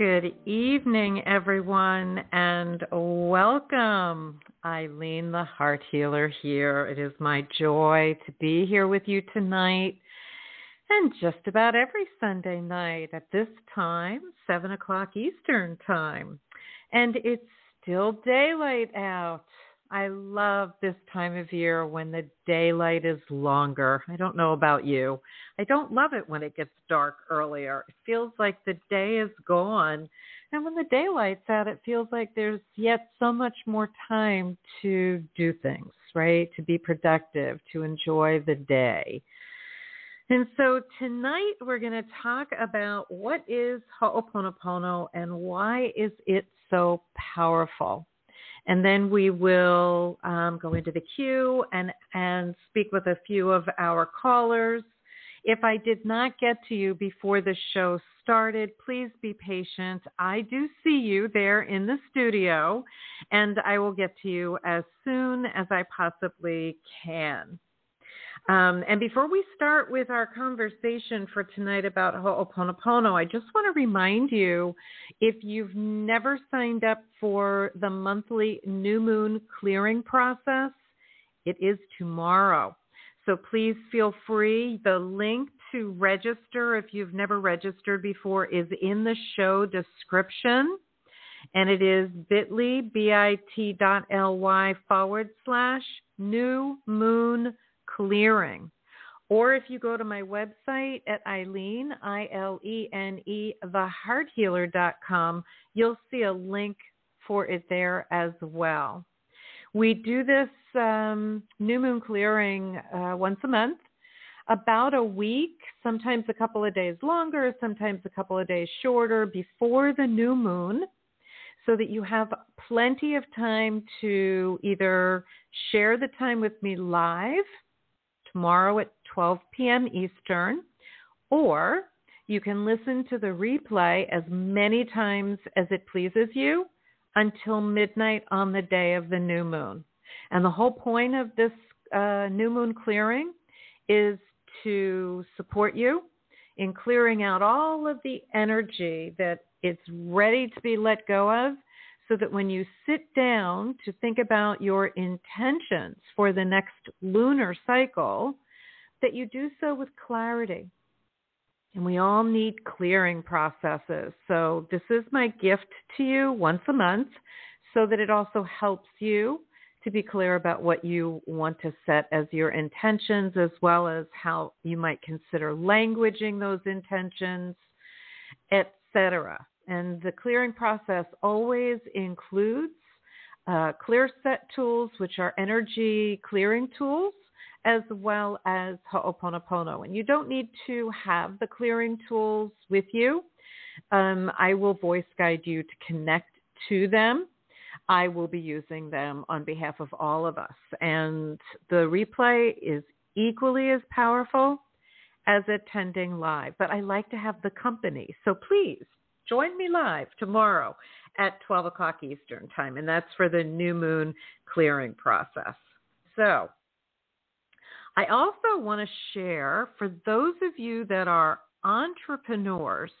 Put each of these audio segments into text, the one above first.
Good evening, everyone, and welcome. Ilene, the Heart Healer, here. It is my joy to be here with you tonight and just about every Sunday night at this time, 7 o'clock Eastern Time. And it's still daylight out. I love this time of year when the daylight is longer. I don't know about you. I don't love it when it gets dark earlier. It feels like the day is gone. And when the daylight's out, it feels like there's yet so much more time to do things, right? To be productive, to enjoy the day. And so tonight we're going to talk about what is Ho'oponopono and why is it so powerful. And then we will um, go into the queue and, and speak with a few of our callers. If I did not get to you before the show started, please be patient. I do see you there in the studio, and I will get to you as soon as I possibly can. Um, and before we start with our conversation for tonight about Ho'oponopono, I just want to remind you if you've never signed up for the monthly new moon clearing process, it is tomorrow. So please feel free. The link to register, if you've never registered before, is in the show description. And it is bit.ly, bit.ly forward slash new moon clearing. Or if you go to my website at Ilene, I L E N E, thehearthealer.com, you'll see a link for it there as well. We do this um, new moon clearing uh, once a month, about a week, sometimes a couple of days longer, sometimes a couple of days shorter before the new moon so that you have plenty of time to either share the time with me live tomorrow at 12 p.m. Eastern, or you can listen to the replay as many times as it pleases you until midnight on the day of the new moon. And the whole point of this uh, new moon clearing is to support you in clearing out all of the energy that is ready to be let go of so that when you sit down to think about your intentions for the next lunar cycle, that you do so with clarity. And we all need clearing processes. So this is my gift to you once a month so that it also helps you to be clear about what you want to set as your intentions, as well as how you might consider languaging those intentions, etc. And the clearing process always includes uh, clear set tools, which are energy clearing tools, as well as Ho'oponopono. And you don't need to have the clearing tools with you. Um, I will voice guide you to connect to them. I will be using them on behalf of all of us. And the replay is equally as powerful as attending live, but I like to have the company. So please join me live tomorrow at 12 o'clock Eastern Time, and that's for the new moon clearing process. So I also want to share for those of you that are entrepreneurs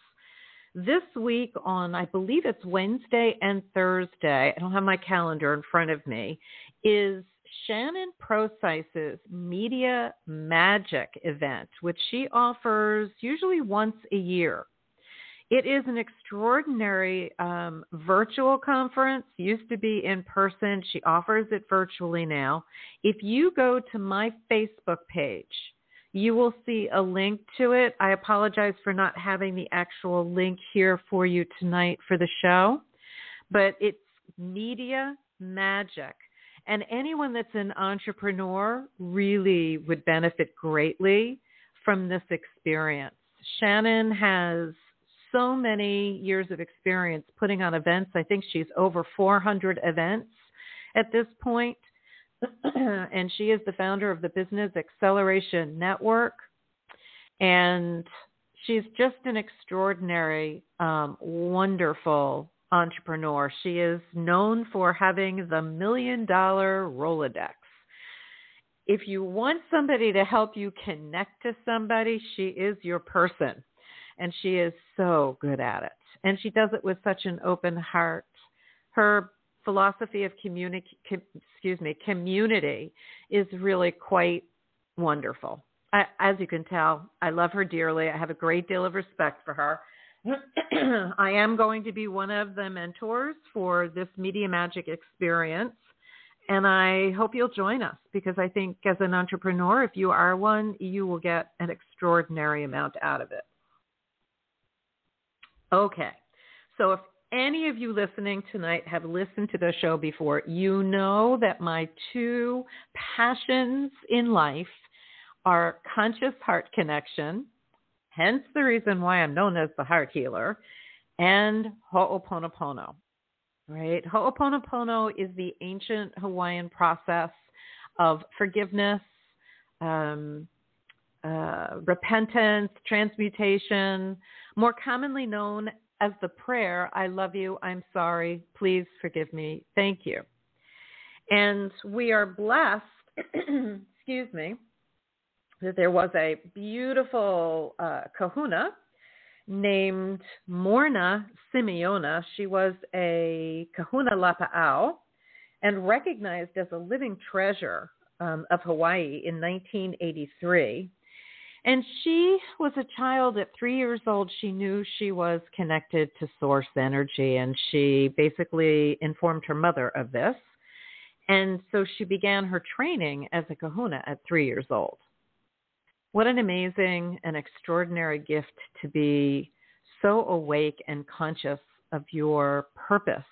this week on, I believe it's Wednesday and Thursday, I don't have my calendar in front of me, is Shannon Procise's Media Magic event, which she offers usually once a year. It is an extraordinary um, virtual conference. Used to be in person. She offers it virtually now. If you go to my Facebook page, you will see a link to it. I apologize for not having the actual link here for you tonight for the show, but it's Media Magic. And anyone that's an entrepreneur really would benefit greatly from this experience. Shannon has so many years of experience putting on events. I think she's over 400 events at this point. and she is the founder of the Business Acceleration Network. And she's just an extraordinary, um, wonderful entrepreneur. She is known for having the million dollar Rolodex. If you want somebody to help you connect to somebody, she is your person. And she is so good at it. And she does it with such an open heart. Her philosophy of communi- excuse me, community is really quite wonderful. I, as you can tell, I love her dearly. I have a great deal of respect for her. I am going to be one of the mentors for this Media Magic experience. And I hope you'll join us because I think as an entrepreneur, if you are one, you will get an extraordinary amount out of it. Okay. So if any of you listening tonight have listened to the show before, you know that my two passions in life are conscious heart connection, hence the reason why I'm known as the heart healer, and Ho'oponopono. Right? Ho'oponopono is the ancient Hawaiian process of forgiveness, um, uh, repentance, transmutation, more commonly known as the prayer, I love you, I'm sorry, please forgive me, thank you. And we are blessed, excuse me, that there was a beautiful uh, kahuna named Morrnah Simeona. She was a kahuna lapa'au and recognized as a living treasure um, of Hawaii in 1983. And she was a child at three years old. She knew she was connected to source energy, and she basically informed her mother of this. And so she began her training as a kahuna at three years old. What an amazing and extraordinary gift to be so awake and conscious of your purpose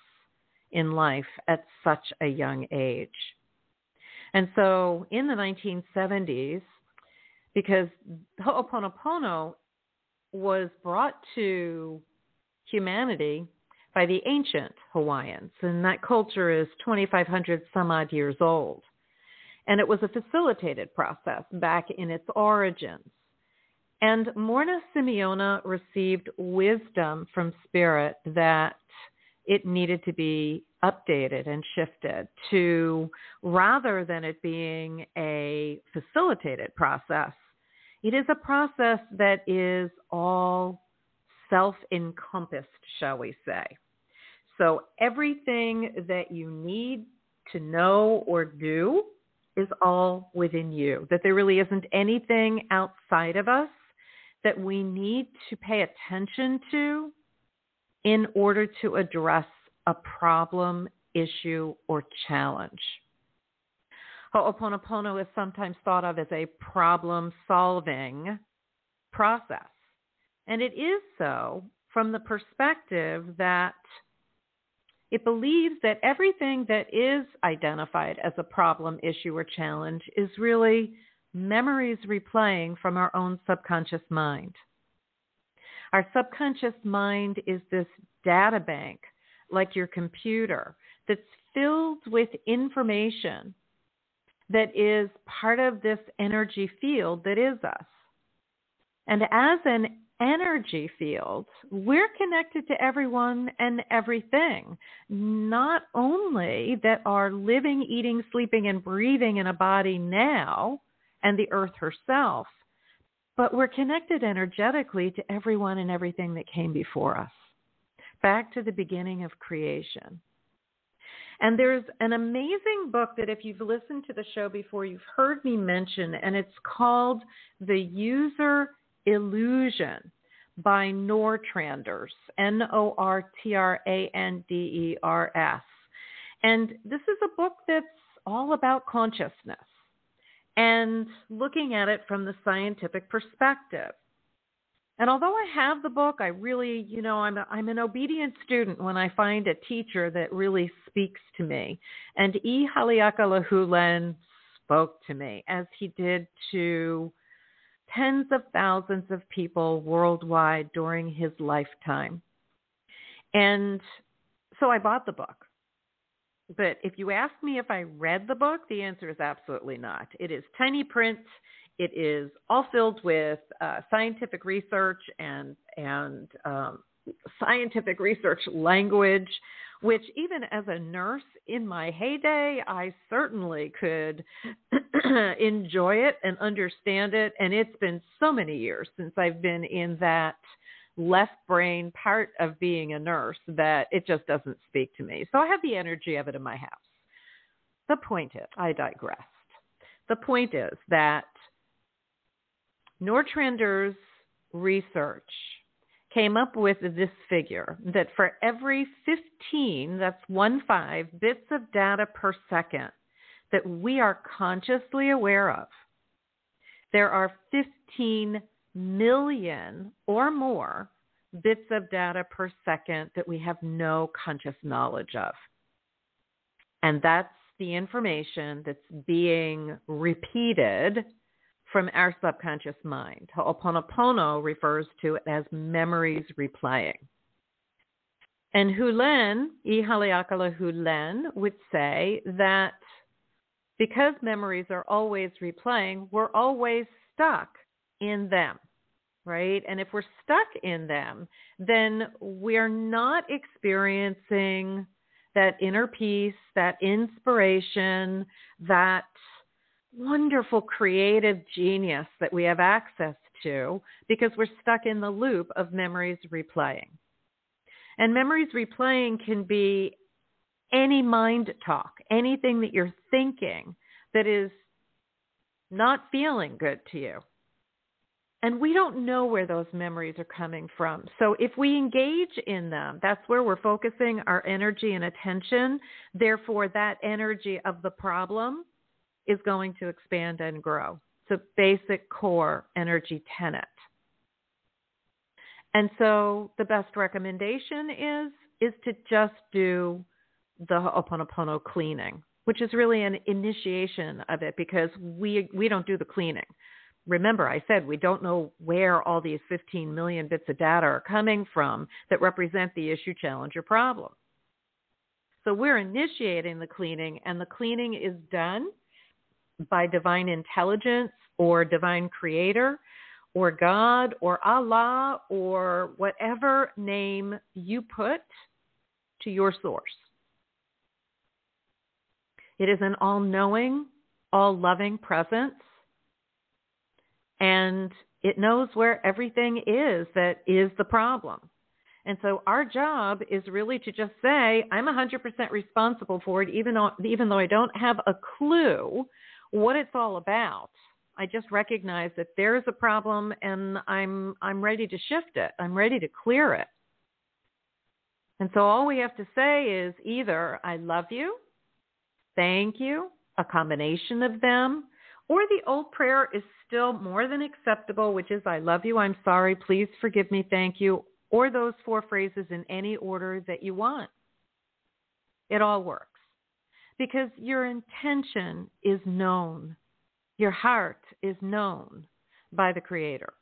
in life at such a young age. And so in the 1970s, because Ho'oponopono was brought to humanity by the ancient Hawaiians, and that culture is 2,500 some odd years old. And it was a facilitated process back in its origins. And Morrnah Simeona received wisdom from Spirit that it needed to be updated and shifted to rather than it being a facilitated process, it is a process that is all self encompassed, shall we say. So everything that you need to know or do is all within you, that there really isn't anything outside of us that we need to pay attention to in order to address a problem, issue, or challenge. Ho'oponopono is sometimes thought of as a problem solving process. And it is so from the perspective that it believes that everything that is identified as a problem, issue, or challenge is really memories replaying from our own subconscious mind. Our subconscious mind is this data bank, like your computer, that's filled with information that is part of this energy field that is us. And as an energy field, we're connected to everyone and everything. Not only that are living, eating, sleeping, and breathing in a body now and the earth herself, but we're connected energetically to everyone and everything that came before us. Back to the beginning of creation. And there's an amazing book that, if you've listened to the show before, you've heard me mention, and it's called The User Illusion by Nortranders, N O R T R A N D E R S. And this is a book that's all about consciousness and looking at it from the scientific perspective. And although I have the book, I really, you know, I'm a, I'm an obedient student when I find a teacher that really speaks to me. And E. Haleakala spoke to me as he did to tens of thousands of people worldwide during his lifetime. And so I bought the book. But if you ask me if I read the book, the answer is absolutely not. It is tiny print. It is all filled with uh, scientific research and and um, scientific research language, which even as a nurse in my heyday, I certainly could enjoy it and understand it. And it's been so many years since I've been in that left brain part of being a nurse that it just doesn't speak to me. So I have the energy of it in my house. The point is, I digressed. The point is that Nortrander's research came up with this figure that for every 15, that's one five, bits of data per second that we are consciously aware of, there are 15 million or more bits of data per second that we have no conscious knowledge of. And that's the information that's being repeated from our subconscious mind. Ho'oponopono refers to it as memories replaying. And Hew Len, Ihaleakala Hew Len, would say that because memories are always replaying, we're always stuck in them, right? And if we're stuck in them, then we're not experiencing that inner peace, that inspiration, that wonderful creative genius that we have access to because we're stuck in the loop of memories replaying. And memories replaying can be any mind talk, anything that you're thinking that is not feeling good to you. And we don't know where those memories are coming from. So if we engage in them, that's where we're focusing our energy and attention. Therefore, that energy of the problem is going to expand and grow. It's a basic core energy tenet. And so the best recommendation is is to just do the Ho'oponopono cleaning, which is really an initiation of it because we we don't do the cleaning. Remember, I said we don't know where all these 15 million bits of data are coming from that represent the issue, challenge, or problem. So we're initiating the cleaning, and the cleaning is done by divine intelligence or divine creator or God or Allah or whatever name you put to your source. It is an all knowing, all loving presence, and it knows where everything is that is the problem. And so our job is really to just say, I'm 100% responsible for it, even though, even though I don't have a clue what it's all about. I just recognize that there is a problem and I'm I'm ready to shift it. I'm ready to clear it. And so all we have to say is either I love you, thank you, a combination of them, or the old prayer is still more than acceptable, which is I love you, I'm sorry, please forgive me, thank you, or those four phrases in any order that you want. It all works because your intention is known, your heart is known by the Creator.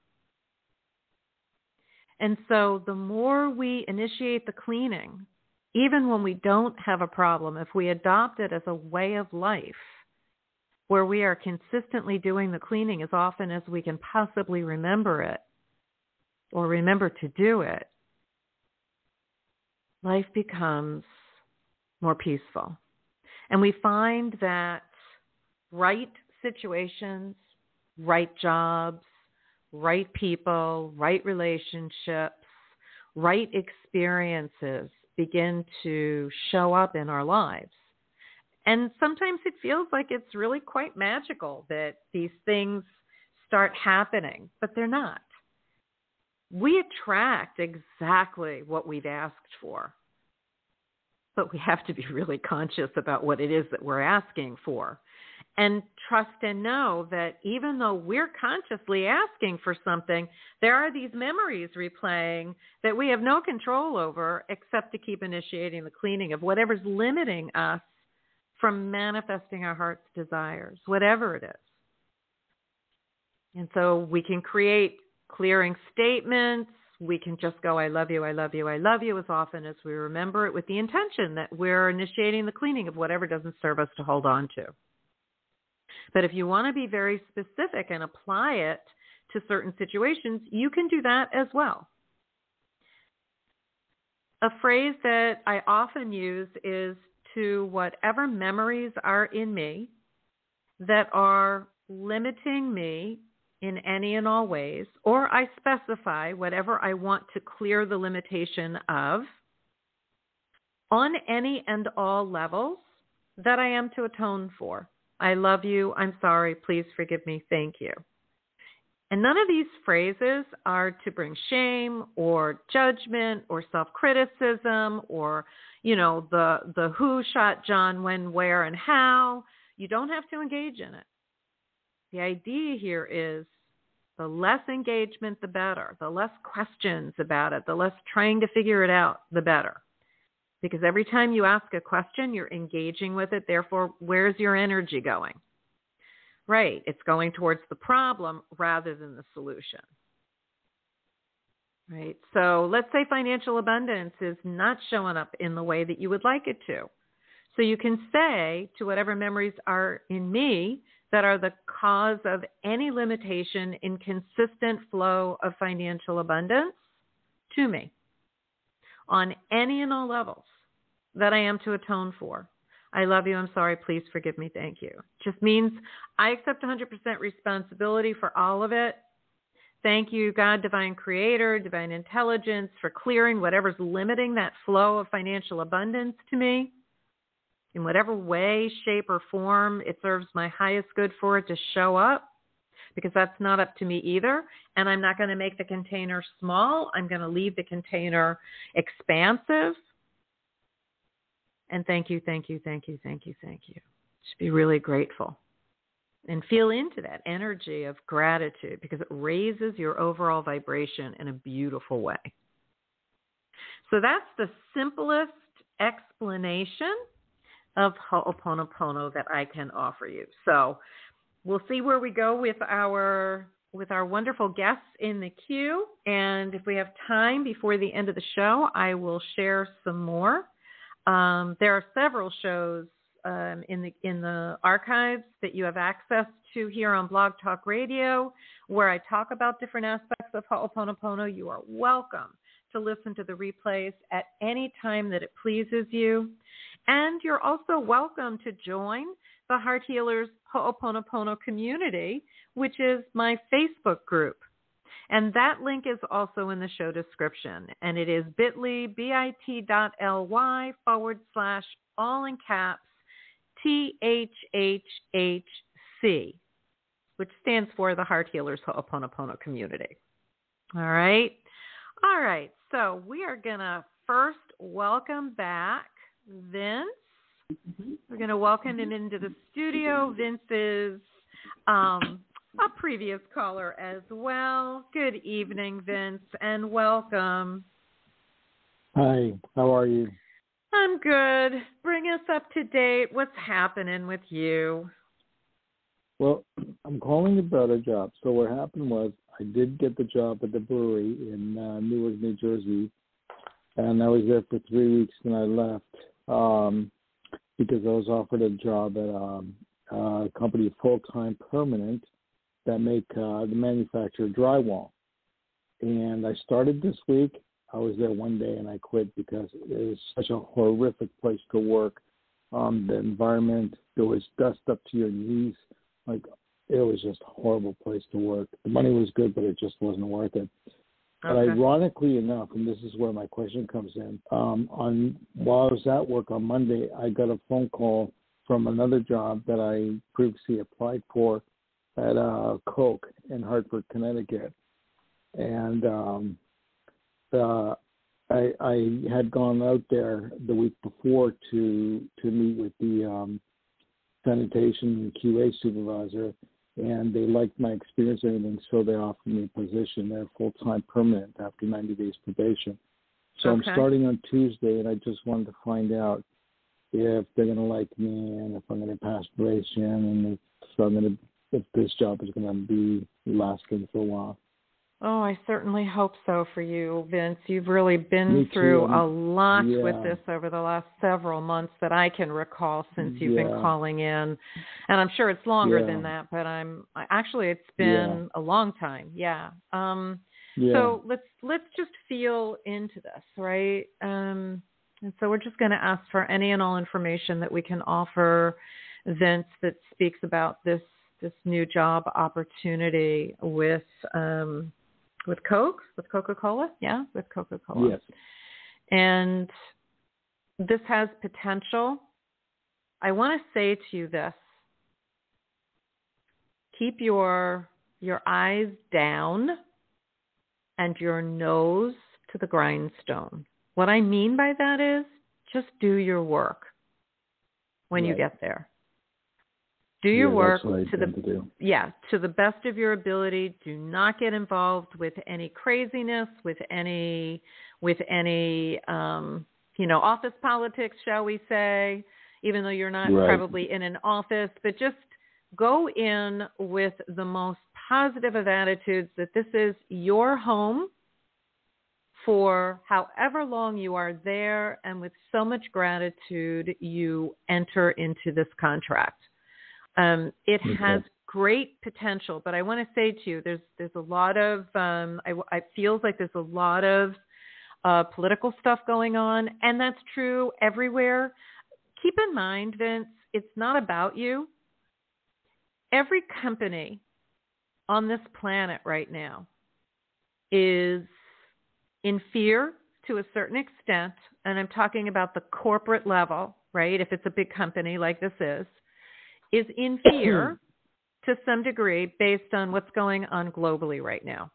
And so the more we initiate the cleaning, even when we don't have a problem, if we adopt it as a way of life, where we are consistently doing the cleaning as often as we can possibly remember it or remember to do it, life becomes more peaceful. And we find that right situations, right jobs, right people, right relationships, right experiences begin to show up in our lives. And sometimes it feels like it's really quite magical that these things start happening, but they're not. We attract exactly what we've asked for. But we have to be really conscious about what it is that we're asking for and trust and know that even though we're consciously asking for something, there are these memories replaying that we have no control over except to keep initiating the cleaning of whatever's limiting us from manifesting our heart's desires, whatever it is. And so we can create clearing statements. We can just go, I love you, I love you, I love you, as often as we remember it with the intention that we're initiating the cleaning of whatever doesn't serve us to hold on to. But if you want to be very specific and apply it to certain situations, you can do that as well. A phrase that I often use is to whatever memories are in me that are limiting me in any and all ways, or I specify whatever I want to clear the limitation of on any and all levels that I am to atone for. I love you. I'm sorry. Please forgive me. Thank you. And none of these phrases are to bring shame or judgment or self-criticism or, you know, the the who shot John when, where and how. You don't have to engage in it. The idea here is the less engagement the better. The less questions about it, the less trying to figure it out, the better because every time you ask a question, you're engaging with it. Therefore, where's your energy going? Right, it's going towards the problem rather than the solution. Right, so let's say financial abundance is not showing up in the way that you would like it to. So you can say to whatever memories are in me that are the cause of any limitation in consistent flow of financial abundance to me on any and all levels that I am to atone for. I love you. I'm sorry. Please forgive me. Thank you. Just means I accept 100% responsibility for all of it. Thank you, God, divine creator, divine intelligence, for clearing whatever's limiting that flow of financial abundance to me. In whatever way, shape, or form it serves my highest good for it to show up because that's not up to me either. And I'm not going to make the container small. I'm going to leave the container expansive. And thank you, thank you, thank you, thank you, thank you. Just be really grateful and feel into that energy of gratitude because it raises your overall vibration in a beautiful way. So that's the simplest explanation of Ho'oponopono that I can offer you. So we'll see where we go with our with our wonderful guests in the queue. And if we have time before the end of the show, I will share some more. Um, there are several shows um, in the in the archives that you have access to here on Blog Talk Radio, where I talk about different aspects of Ho'oponopono. You are welcome to listen to the replays at any time that it pleases you, and you're also welcome to join the Heart Healers Ho'oponopono community, which is my Facebook group. And that link is also in the show description. And it is bit.ly, bit.ly forward slash all in caps T-H-H-H-C, which stands for the Heart Healers Ho'oponopono community. All right. All right. So we are going to first welcome back Vince We're going to welcome him into the studio. Vince's um, a previous caller as well. Good evening, Vince, and welcome. Hi, how are you? I'm good. Bring us up to date. What's happening with you? Well, I'm calling about a job. So what happened was I did get the job at the brewery in uh, Newark, New Jersey, and I was there for three weeks. and I left um, because I was offered a job at um, a company full time permanent that make uh, the manufacturer drywall. And I started this week. I was there one day and I quit because it was such a horrific place to work. Um, the environment, there was dust up to your knees. Like it was just a horrible place to work. The money was good, but it just wasn't worth it. But ironically enough, and this is where my question comes in, um, on while I was at work on Monday, I got a phone call from another job that I previously applied for at uh, Coke in Hartford, Connecticut, and um, uh, I, I had gone out there the week before to to meet with the um, sanitation QA supervisor, and they liked my experience and everything, so they offered me a position there, full time permanent after 90 days probation. So Okay. I'm starting on Tuesday, and I just wanted to find out if they're going to like me and if I'm going to pass probation and if I'm going to if this job is going to be lasting for a while. Oh, I certainly hope so for you, Vince. You've really been Me through a I'm- lot with this over the last several months that I can recall since you've been calling in. And I'm sure it's longer Yeah. than that, but I'm actually it's been a long time. Yeah. Um Yeah. so let's let's just feel into this, right? Um and so we're just going to ask for any and all information that we can offer Vince that speaks about this this new job opportunity with um with Coke, with Coca-Cola, yeah, with Coca-Cola. yes. And this has potential. I want to say to you this. Keep your your eyes down and your nose to the grindstone. What I mean by that is just do your work when you get there. Do your Yeah, work that's what I to the yeah, to the best of your ability. Do not get involved with any craziness, with any with any um, you know, office politics, shall we say, even though you're not Right. probably in an office, but just go in with the most positive of attitudes that this is your home for however long you are there and with so much gratitude you enter into this contract. Um, it Okay. has great potential, but I want to say to you, there's there's a lot of um, I, I feels like there's a lot of uh, political stuff going on, and that's true everywhere. Keep in mind, Vince, it's not about you. Every company on this planet right now is in fear to a certain extent, and I'm talking about the corporate level, right? If it's a big company like this is, is in fear to some degree based on what's going on globally right now.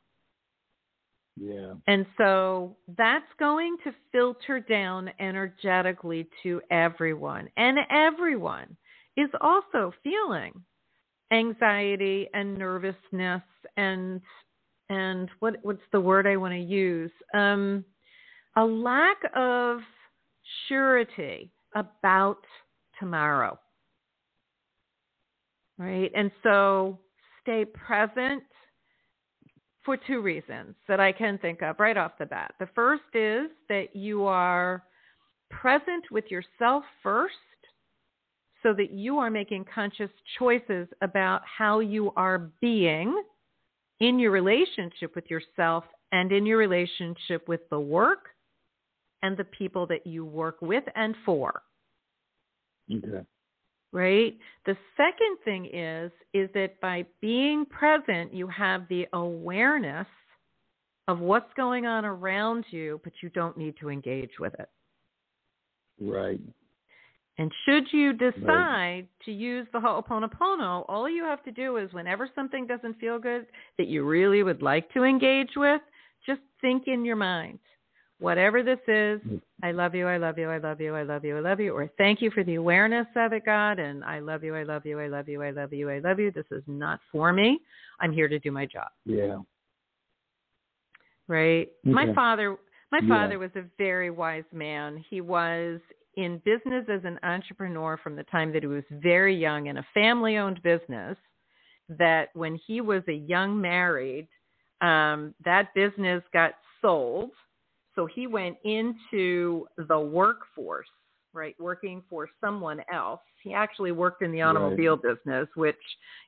Yeah. And so that's going to filter down energetically to everyone. And everyone is also feeling anxiety and nervousness and and what what's the word I want to use? Um a lack of surety about tomorrow. Right? And so stay present for two reasons that I can think of right off the bat. The first is that you are present with yourself first so that you are making conscious choices about how you are being in your relationship with yourself and in your relationship with the work and the people that you work with and for Okay. Right? The second thing is is that by being present you have the awareness of what's going on around you but you don't need to engage with it. Right. and should you decide to use the Ho'oponopono, all you have to do is whenever something doesn't feel good that you really would like to engage with, just think in your mind, whatever this is, I love you, I love you, I love you, I love you, I love you, or thank you for the awareness of it, God, and I love you, I love you, I love you, I love you, I love you. This is not for me. I'm here to do my job. Yeah. Right? My father my Yeah. father was a very wise man. He was in business as an entrepreneur from the time that he was very young in a family owned business that when he was a young married um, that business got sold so he went into the workforce right working for someone else. He actually worked in the automobile business which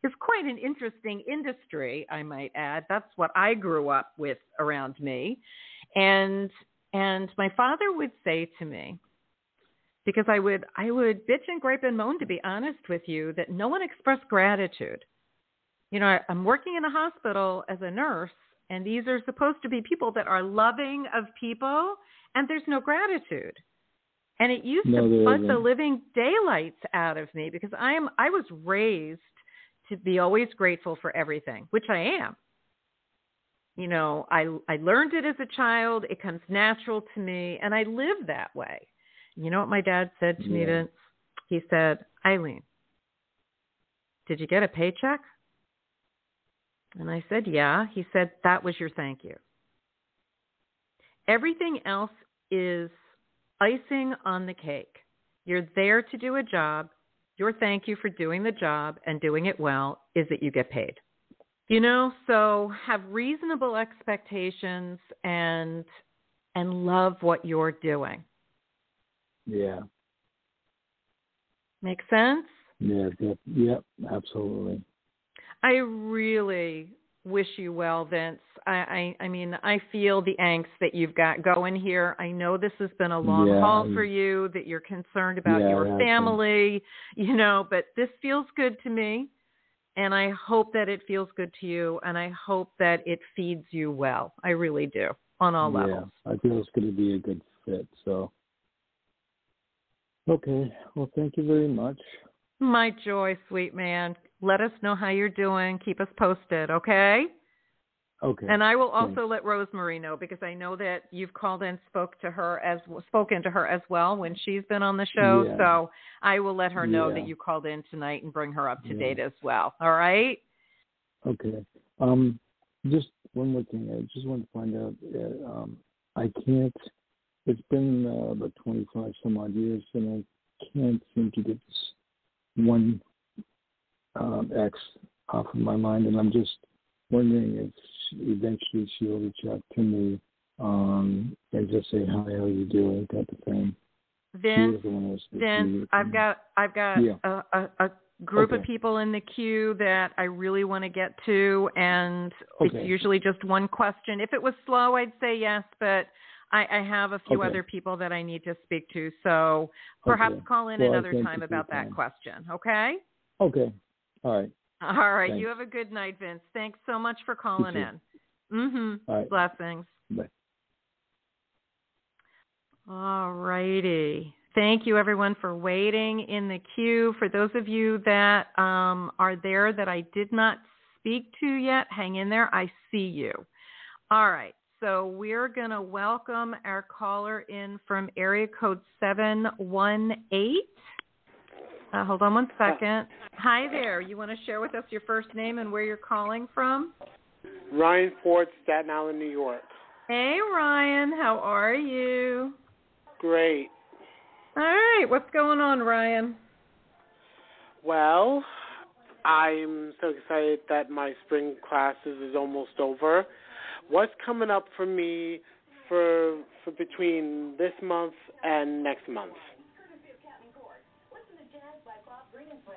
is quite an interesting industry i might add. That's what i grew up with around me. And and my father would say to me because I would I would bitch and gripe and moan to be honest with you that no one expressed gratitude. You know, I, I'm working in a hospital as a nurse and these are supposed to be people that are loving of people and there's no gratitude. And it used No, to bug the living daylights out of me because I am I was raised to be always grateful for everything, which I am. You know, I I learned it as a child, it comes natural to me and I live that way. You know what my dad said to me, Yeah. Vince? He said, Ilene, did you get a paycheck? And I said, Yeah. He said, That was your thank you. Everything else is icing on the cake. You're there to do a job. Your thank you for doing the job and doing it well is that you get paid. You know, so have reasonable expectations and and love what you're doing. Yeah. Make sense? Yeah. Yep. Yep. Absolutely. I really wish you well, Vince. I, I I mean, I feel the angst that you've got going here. I know this has been a long Yeah, haul for you, that you're concerned about Yeah, your family, you know, but this feels good to me. And I hope that it feels good to you and I hope that it feeds you well. I really do. On all yeah. levels. I feel it's going to be a good fit. So. Okay. Well, thank you very much. My joy, sweet man. Let us know how you're doing. Keep us posted, okay? Okay. And I will Thanks. also let Rosemary know because I know that you've called and spoke to her as spoken to her as well when she's been on the show. Yeah. So I will let her know Yeah. that you called in tonight and bring her up to Yeah. date as well. All right? Okay. Um, just one more thing. I just want to find out. Uh, um, I can't. It's been uh, about twenty-five some odd years, and I can't seem to get this one um, ex off of my mind, and I'm just wondering if she, eventually she'll reach out to me um, and just say, "Hi, how are you doing?" type of thing. Then, Vince, was the one who was supposed to Vince, meet I've got I've got Yeah. a, a, a group of people in the queue that I really want to get to, and Okay. it's usually just one question. If it was slow, I'd say yes, but I, I have a few Okay. other people that I need to speak to. So perhaps Okay. call in Well, another time about that time. question. Okay. Okay. All right. All right. You have a good night, Vince. Thanks so much for calling in. Mhm. All right. Blessings. Bye. All righty. Thank you, everyone, for waiting in the queue. For those of you that um, are there that I did not speak to yet, hang in there. I see you. All right. So we're going to welcome our caller in from area code 718. Uh, hold on one second. Hi there. You want to share with us your first name and where you're calling from? Ryan Ford, Staten Island, New York. Hey, Ryan. How are you? Great. All right. What's going on, Ryan? Well, I'm so excited that my spring classes is almost over. What's coming up for me for for between this month and next month?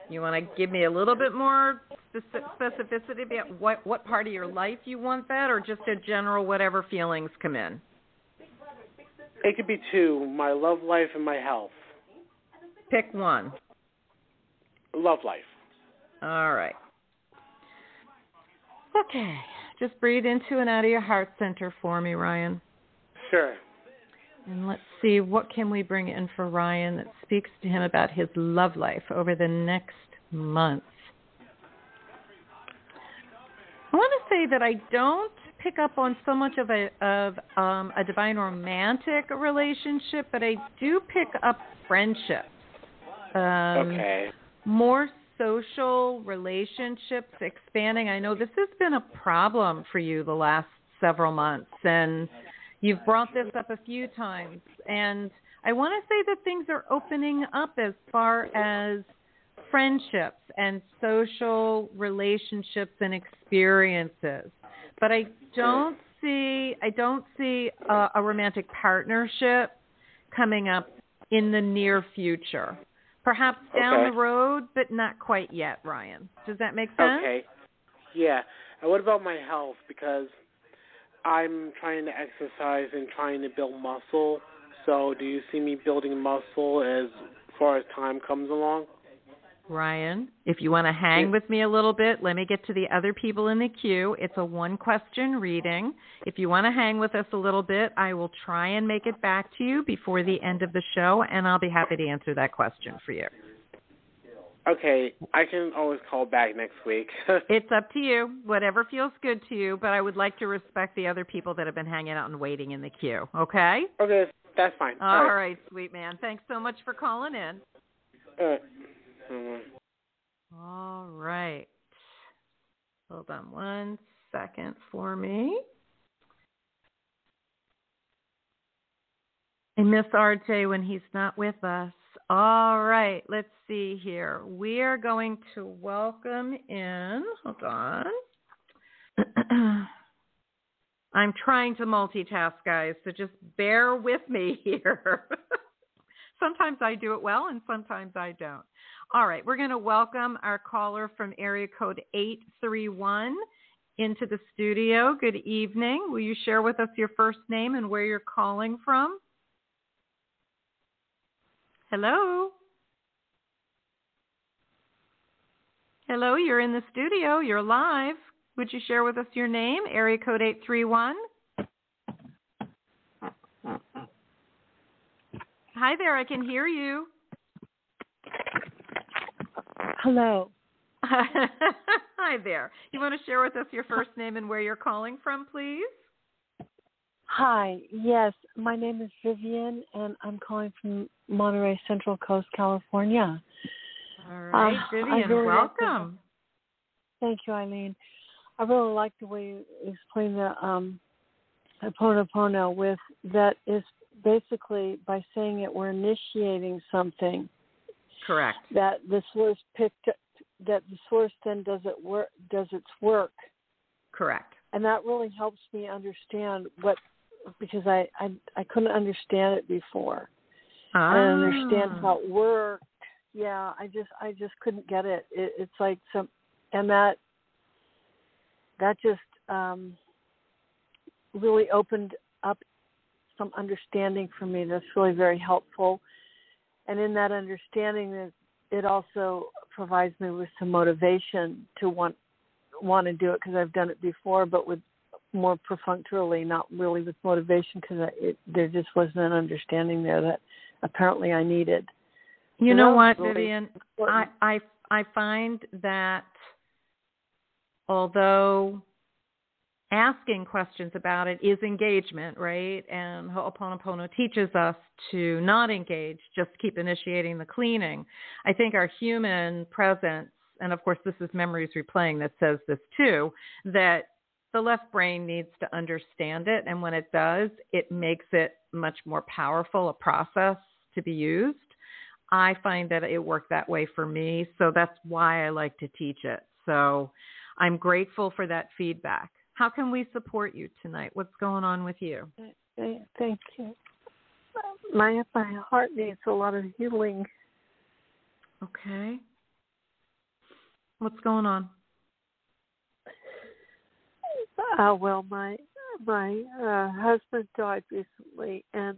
You want to give me a little bit more specificity about what what part of your life you want that, or just a general whatever feelings come in? It could be two: my love life and my health. Pick one. Love life. All right. Okay. Just breathe into and out of your heart center for me, Ryan. Sure. And let's see what can we bring in for Ryan that speaks to him about his love life over the next month. I want to say that I don't pick up on so much of a of um, a divine romantic relationship, but I do pick up friendship. Um, okay. More social relationships expanding. I know this has been a problem for you the last several months, and you've brought this up a few times. And I want to say that things are opening up as far as friendships and social relationships and experiences. But I don't see I don't see a, a romantic partnership coming up in the near future. Perhaps down Okay. the road, but not quite yet, Ryan. Does that make sense? Okay. Yeah. And what about my health? Because I'm trying to exercise and trying to build muscle. So, do you see me building muscle as far as time comes along? Ryan, if you want to hang with me a little bit, let me get to the other people in the queue. It's a one question reading. If you want to hang with us a little bit, I will try and make it back to you before the end of the show, and I'll be happy to answer that question for you. Okay, I can always call back next week. It's up to you, whatever feels good to you, but I would like to respect the other people that have been hanging out and waiting in the queue, okay? okay, that's fine. All right. right, sweet man. Thanks so much for calling in. All right. Mhm. All right. Hold on one second for me. I miss RJ when he's not with us. All right, let's see here. We are going to welcome in. Hold on. I'm trying to multitask, guys, so just bear with me here. sometimes I do it well and sometimes I don't. All right, we're going to welcome our caller from area code 831 into the studio. Good evening. Will you share with us your first name and where you're calling from? Hello? Hello, you're in the studio. You're live. Would you share with us your name? Area code 831. Hi there, I can hear you. Hello. Hi there. You want to share with us your first name and where you're calling from, please? Hi. Yes, my name is Vivian, and I'm calling from Monterey Central Coast, California. All right, Uh, Vivian, really like the- welcome. Thank you, Ilene. I really like the way you explain the um, Ho'oponopono with that is basically by saying it we're initiating something Correct. that the source picked up, that the source then does it work does its work Correct. and that really helps me understand what because I I, I couldn't understand it before. Ah. I understand how it worked. Yeah, I just I just couldn't get it. it it's like some and that that just um really opened up some understanding for me that's really very helpful. And in that understanding it it also provides me with some motivation to want want to do it because I've done it before, but with more perfunctorily, not really with motivation because there just wasn't an understanding there that apparently I needed. You know what, really Vivian? I. I I find that although asking questions about it is engagement, right? And Ho'oponopono teaches us to not engage, just keep initiating the cleaning. I think our human presence, and of course this is memories replaying that says this too, that the left brain needs to understand it, and when it does, it makes it much more powerful a process to be used. I find that it worked that way for me, so that's why I like to teach it. So I'm grateful for that feedback. How can we support you tonight? What's going on with you? Thank- you. My my heart needs a lot of healing. Okay. What's going on? Uh, well, my my uh, husband died recently, and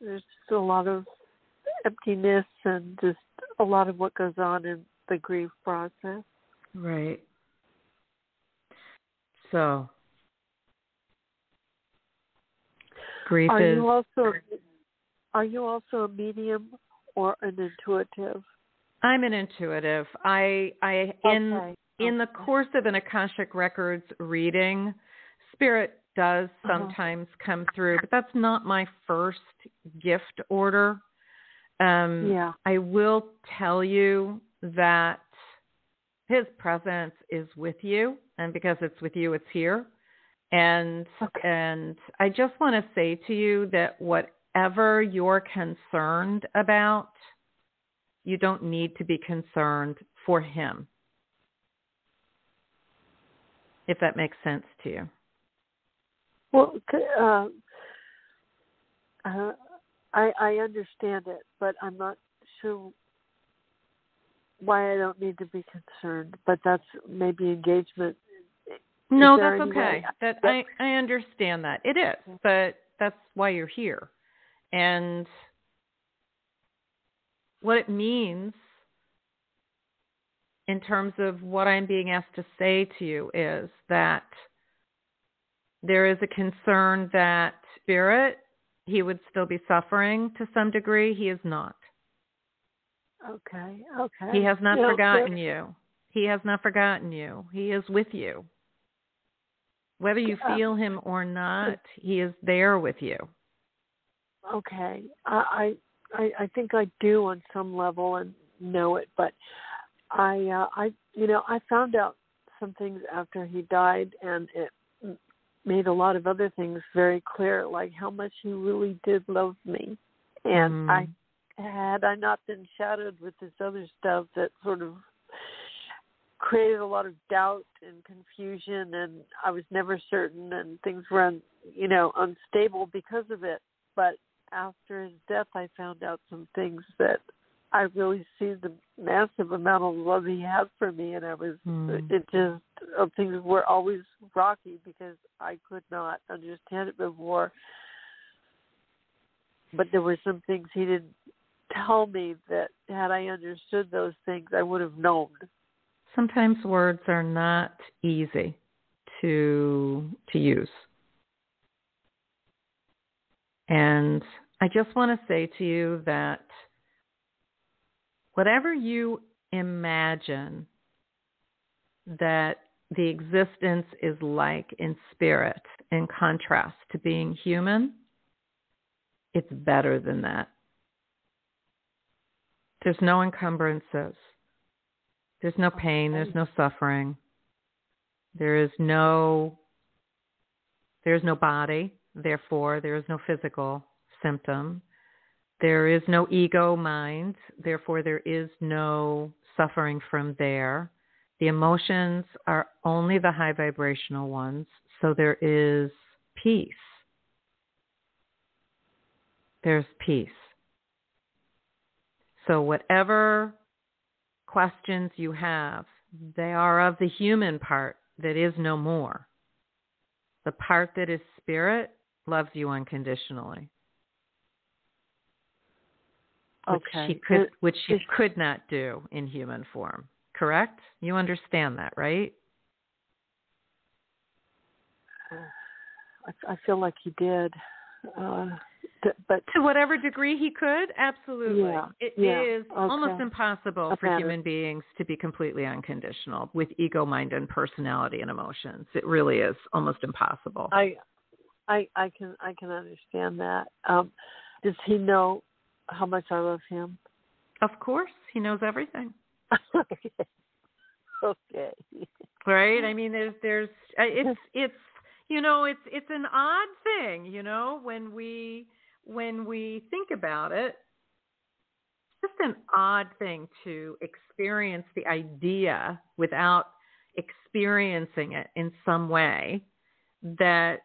there's just a lot of emptiness and just a lot of what goes on in the grief process. Right. So, grief Are is you also are you also a medium or an intuitive? I'm an intuitive. I I Okay. in the course of an Akashic Records reading, spirit does Uh-huh. sometimes come through, but that's not my first gift order. Um, Yeah. I will tell you that his presence is with you, and because it's with you, it's here. And Okay. and I just want to say to you that whatever you're concerned about, you don't need to be concerned for him. If that makes sense to you. Well, uh, uh, I I understand it, but I'm not sure why I don't need to be concerned. But that's maybe engagement. No, that's okay. That I I understand that. It is, but that's why you're here. And what it means in terms of what I'm being asked to say to you is that there is a concern that spirit he would still be suffering to some degree. He is not. Okay. Okay. He has not Yeah, forgotten you. He has not forgotten you. He is with you. Whether you Uh, feel him or not, he is there with you. Okay. I I I think I do on some level and know it, but I uh, I you know I found out some things after he died, and it made a lot of other things very clear, like how much he really did love me, and Mm. I had I not been shadowed with this other stuff that sort of created a lot of doubt and confusion and I was never certain and things were un, you know unstable because of it but after his death I found out some things that I really see the massive amount of love he has for me and I was Mm. it just uh, things were always rocky because I could not understand it before but there were some things he didn't tell me that had I understood those things I would have known Sometimes words are not easy to to use. And I just want to say to you that whatever you imagine that the existence is like in spirit, in contrast to being human, it's better than that. There's no encumbrances. There's no pain, there's no suffering. There is no there's no body, therefore there is no physical symptom. There is no ego mind, therefore there is no suffering from there. The emotions are only the high vibrational ones, so there is peace. There's peace. So whatever questions you have, they are of the human part that is no more. The part that is spirit loves you unconditionally. Which Okay. she could which she could not do in human form. Correct? You understand that, right? I, I feel like he did. Uh, th- but To whatever degree he could, absolutely. Yeah, It yeah, is almost impossible for human beings to be completely unconditional with ego, mind, and personality and emotions. It really is almost impossible. I, I, I can, I can understand that. Um, does he know how much I love him? of course, he knows everything. okay. Okay. right i mean there's there's it's it's you know it's it's an odd thing you know when we when we think about it it's just an odd thing to experience the idea without experiencing it in some way that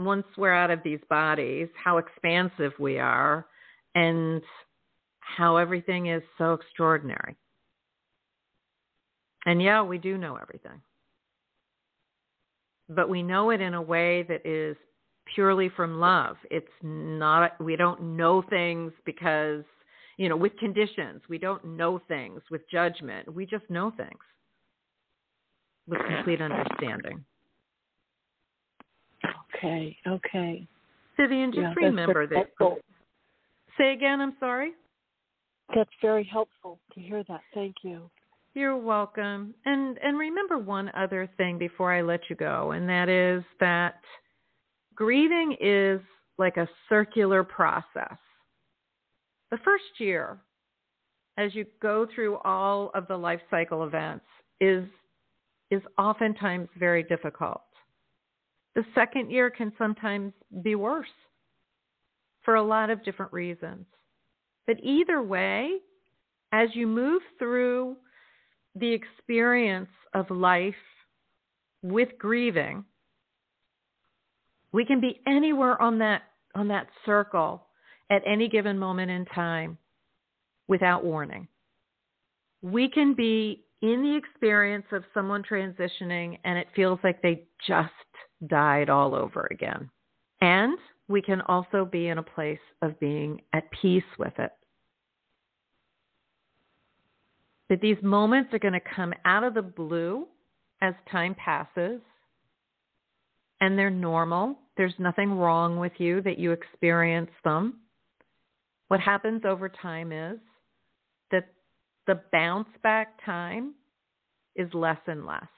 once we're out of these bodies how expansive we are and how everything is so extraordinary and yeah, we do know everything. But we know it in a way that is purely from love. It's not, we don't know things because, you know, with conditions. We don't know things with judgment. We just know things with complete understanding. Okay. Okay. Vivian, just Yeah, remember that. Say again, I'm sorry. That's very helpful to hear that. Thank you. You're welcome. And and remember one other thing before I let you go, and that is that grieving is like a circular process. The first year, as you go through all of the life cycle events, is is oftentimes very difficult. The second year can sometimes be worse for a lot of different reasons. But either way, as you move through the experience of life with grieving, we can be anywhere on that on that circle at any given moment in time without warning. We can be in the experience of someone transitioning and it feels like they just died all over again. And we can also be in a place of being at peace with it. That these moments are going to come out of the blue as time passes, and they're normal. There's nothing wrong with you that you experience them. What happens over time is that the bounce back time is less and less.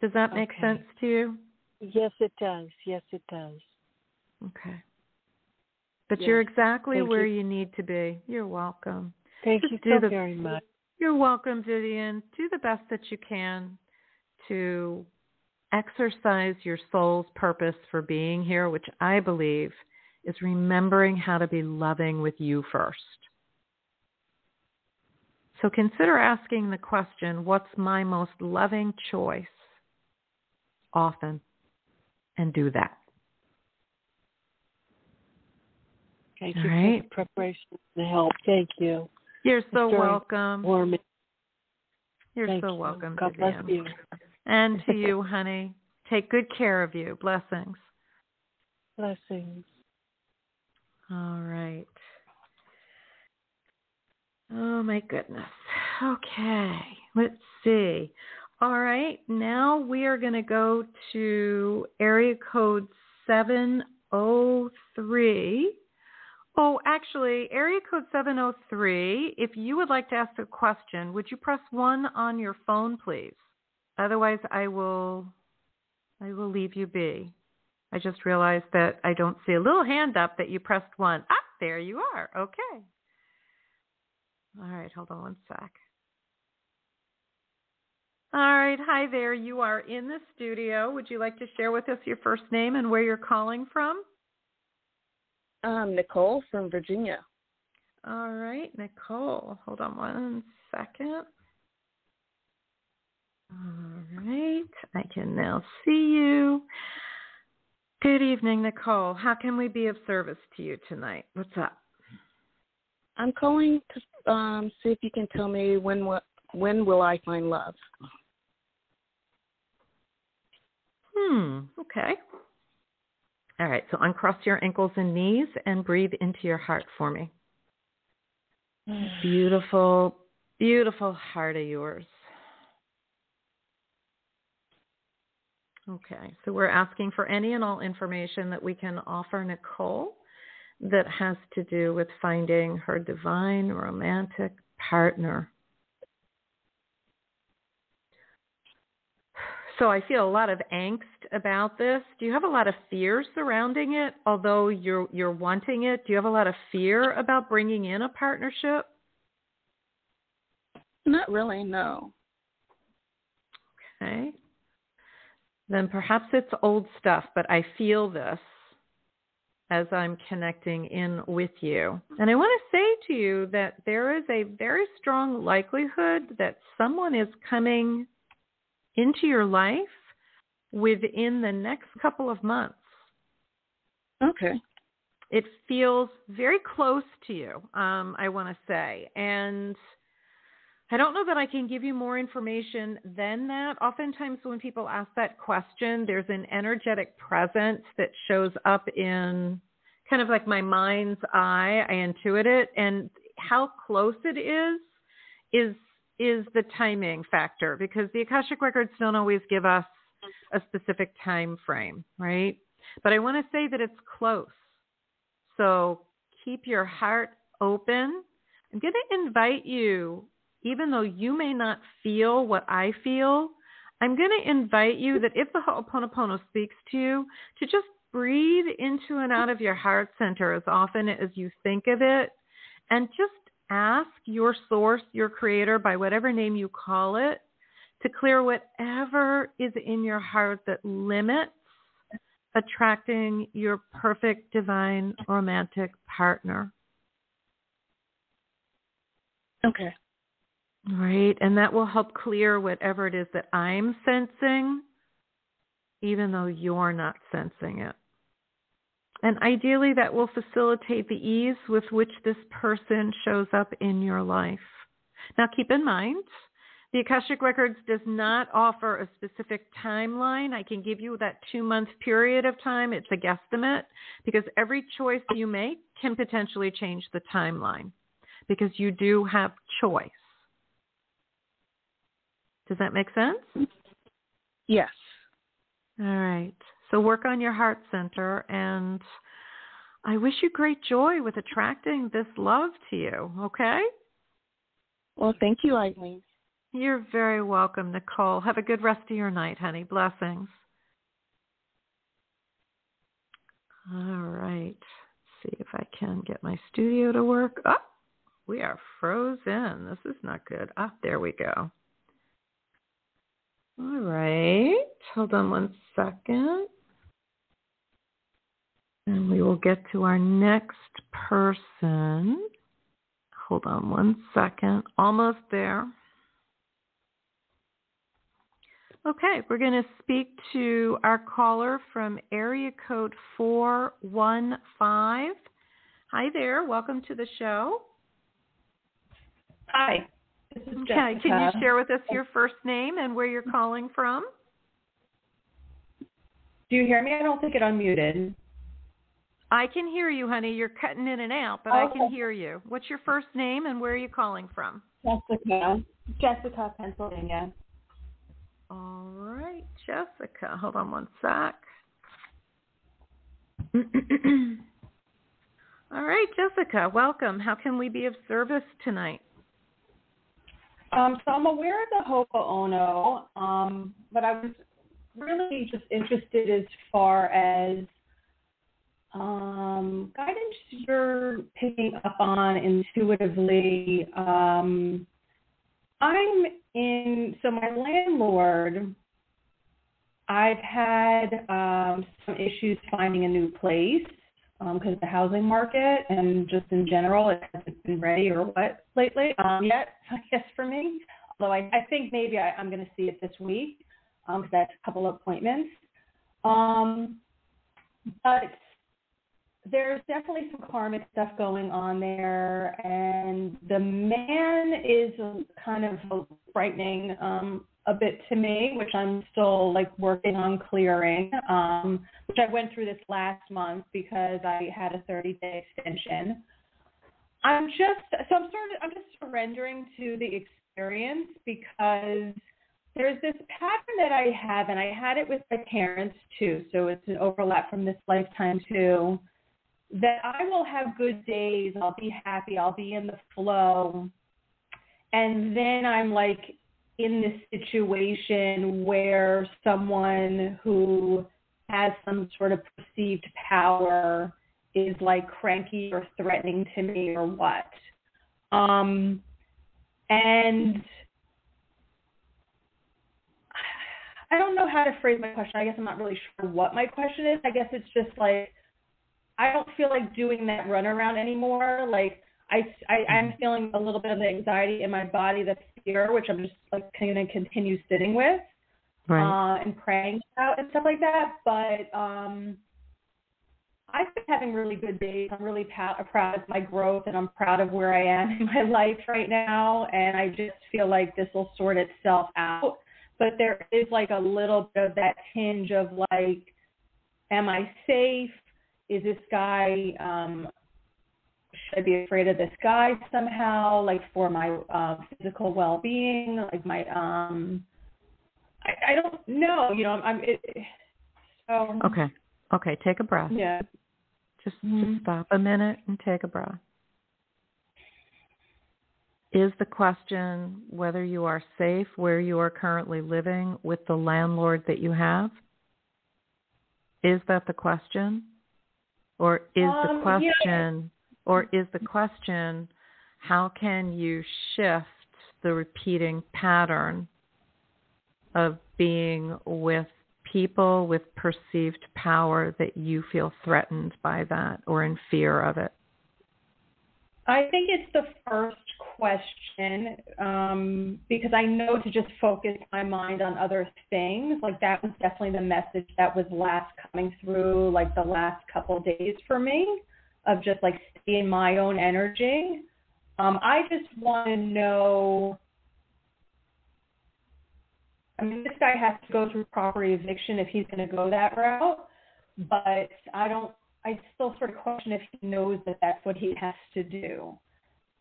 Does that make Okay. sense to you? Yes, it does. Yes, it does. Okay. But Yes. you're exactly Thank where you. you. need to be. You're welcome. Thank Just you so the- very much. You're welcome, Vivian. Do the best that you can to exercise your soul's purpose for being here, which I believe is remembering how to be loving with you first. So consider asking the question, what's my most loving choice? Often. And do that. Thank All you right. for the preparation and the help. Thank you. You're so welcome. warming. You're Thank so you. welcome, God bless you. And to you, honey. Take good care of you. Blessings. Blessings. All right. Oh my goodness. Okay. Let's see. All right. Now we are going to go to area code 703. Oh, actually, area code 703. If you would like to ask a question, would you press 1 on your phone, please? Otherwise, I will I will leave you be. I just realized that I don't see a little hand up that you pressed one. Ah, there you are. Okay. All right, hold on one sec. All right, hi there. You are in the studio. Would you like to share with us your first name and where you're calling from? Um, Nicole from Virginia. All right, Nicole. Hold on one second. All right, I can now see you. Good evening, Nicole. How can we be of service to you tonight? What's up? I'm calling to um, see if you can tell me when when will I find love? Hmm, okay. All right, so uncross your ankles and knees and breathe into your heart for me. Beautiful, beautiful heart of yours. Okay, so we're asking for any and all information that we can offer Nicole that has to do with finding her divine romantic partner. So I feel a lot of angst about this. Do you have a lot of fear surrounding it? Although you're you're wanting it, do you have a lot of fear about bringing in a partnership? Not really, no. Okay. Then perhaps it's old stuff, but I feel this as I'm connecting in with you. And I want to say to you that there is a very strong likelihood that someone is coming into your life within the next couple of months. Okay. It feels very close to you, um, I want to say. And I don't know that I can give you more information than that. Oftentimes, when people ask that question, there's an energetic presence that shows up in kind of like my mind's eye. I intuit it, and how close it is is is the timing factor because the akashic records don't always give us a specific time frame, right? But I want to say that it's close. So keep your heart open I'm going to invite you, even though you may not feel what I feel, I'm going to invite you that if the Ho'oponopono speaks to you, to just breathe into and out of your heart center as often as you think of it and just ask your source, your creator, by whatever name you call it, to clear whatever is in your heart that limits attracting your perfect divine romantic partner. Okay. Right. And that will help clear whatever it is that I'm sensing, even though you're not sensing it. And ideally, that will facilitate the ease with which this person shows up in your life. Now, keep in mind, the Akashic Records does not offer a specific timeline. I can give you that two month period of time. It's a guesstimate because every choice you make can potentially change the timeline because you do have choice. Does that make sense? Yes. All right. So work on your heart center and I wish you great joy with attracting this love to you, okay? Well, thank you, Ilene. You're very welcome, Nicole. Have a good rest of your night, honey. Blessings. All right. Let's See if I can get my studio to work. Oh, we are frozen. This is not good. Ah, there we go. All right. Hold on one second. And we will get to our next person. Hold on one second. Almost there. Okay, we're going to speak to our caller from area code 415. Hi there. Welcome to the show. Hi. This is okay, can you share with us your first name and where you're calling from? Do you hear me? I don't think it unmuted. I can hear you, honey. You're cutting in and out, but I can hear you. What's your first name and where are you calling from? Jessica. Jessica, Pennsylvania. All right, Jessica. Hold on one sec. All right, Jessica, welcome. How can we be of service tonight? Um, so I'm aware of the Ho'oponopono, um, but I was really just interested as far as um, guidance you're picking up on intuitively. Um, I'm in, so my landlord, I've had um, some issues finding a new place because um, the housing market and just in general, it hasn't been ready or what lately um, yet, I guess, for me. Although I, I think maybe I, I'm going to see it this week because um, that's a couple of appointments. Um, but there's definitely some karmic stuff going on there, and the man is kind of frightening um, a bit to me, which I'm still like working on clearing. Um, which I went through this last month because I had a 30 day extension. I'm just so I'm sort of I'm just surrendering to the experience because there's this pattern that I have, and I had it with my parents too. So it's an overlap from this lifetime too that I will have good days, I'll be happy, I'll be in the flow. And then I'm like in this situation where someone who has some sort of perceived power is like cranky or threatening to me or what. Um, and I don't know how to phrase my question. I guess I'm not really sure what my question is. I guess it's just like I don't feel like doing that runaround anymore. Like I, I I'm mm-hmm. feeling a little bit of the anxiety in my body, the fear, which I'm just like to continue sitting with, right. uh, and praying about and stuff like that. But um, I've been having really good days. I'm really proud, proud of my growth, and I'm proud of where I am in my life right now. And I just feel like this will sort itself out. But there is like a little bit of that tinge of like, am I safe? Is this guy um should I be afraid of this guy somehow, like for my uh, physical well being, like my um I, I don't know, you know, I'm it, so Okay. Okay, take a breath. Yeah. Just mm-hmm. just stop a minute and take a breath. is the question whether you are safe where you are currently living with the landlord that you have? Is that the question? Or is Um, the question yeah. or is the question how can you shift the repeating pattern of being with people with perceived power that you feel threatened by that or in fear of it? I think it's the first question um, because I know to just focus my mind on other things. Like that was definitely the message that was last coming through, like the last couple days for me, of just like seeing my own energy. Um, I just want to know. I mean, this guy has to go through property eviction if he's going to go that route, but I don't I still sort of question if he knows that that's what he has to do.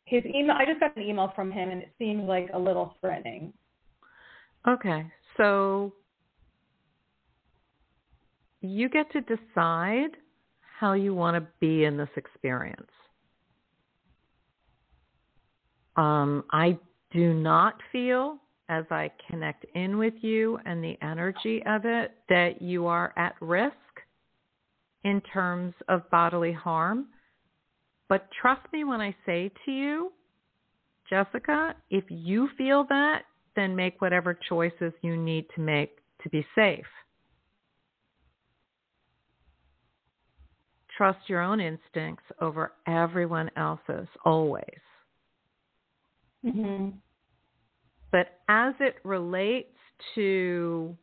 His email, I just got an email from him and it seemed like a little threatening. Okay. So you get to decide how you want to be in this experience. Um, I do not feel, as I connect in with you and the energy of it, that you are at risk in terms of bodily harm. But trust me when I say to you, Jessica, if you feel that, then make whatever choices you need to make to be safe. Trust your own instincts over everyone else's, always. Mm-hmm. But as it relates to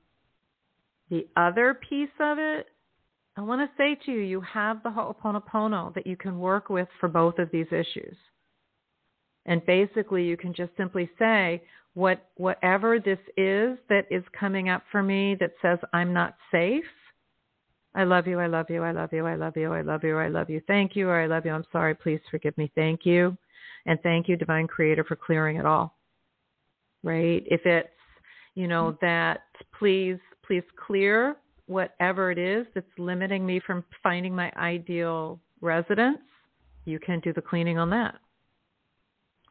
the other piece of it, I want to say to you, you have the Ho'oponopono that you can work with for both of these issues. And basically, you can just simply say, what, whatever this is that is coming up for me that says I'm not safe, I love you, I love you, I love you, I love you, I love you, I love you, thank you, or I love you, I'm sorry, please forgive me, thank you. And thank you, Divine Creator, for clearing it all. Right? If it's, you know, that please, please clear whatever it is that's limiting me from finding my ideal residence, you can do the cleaning on that.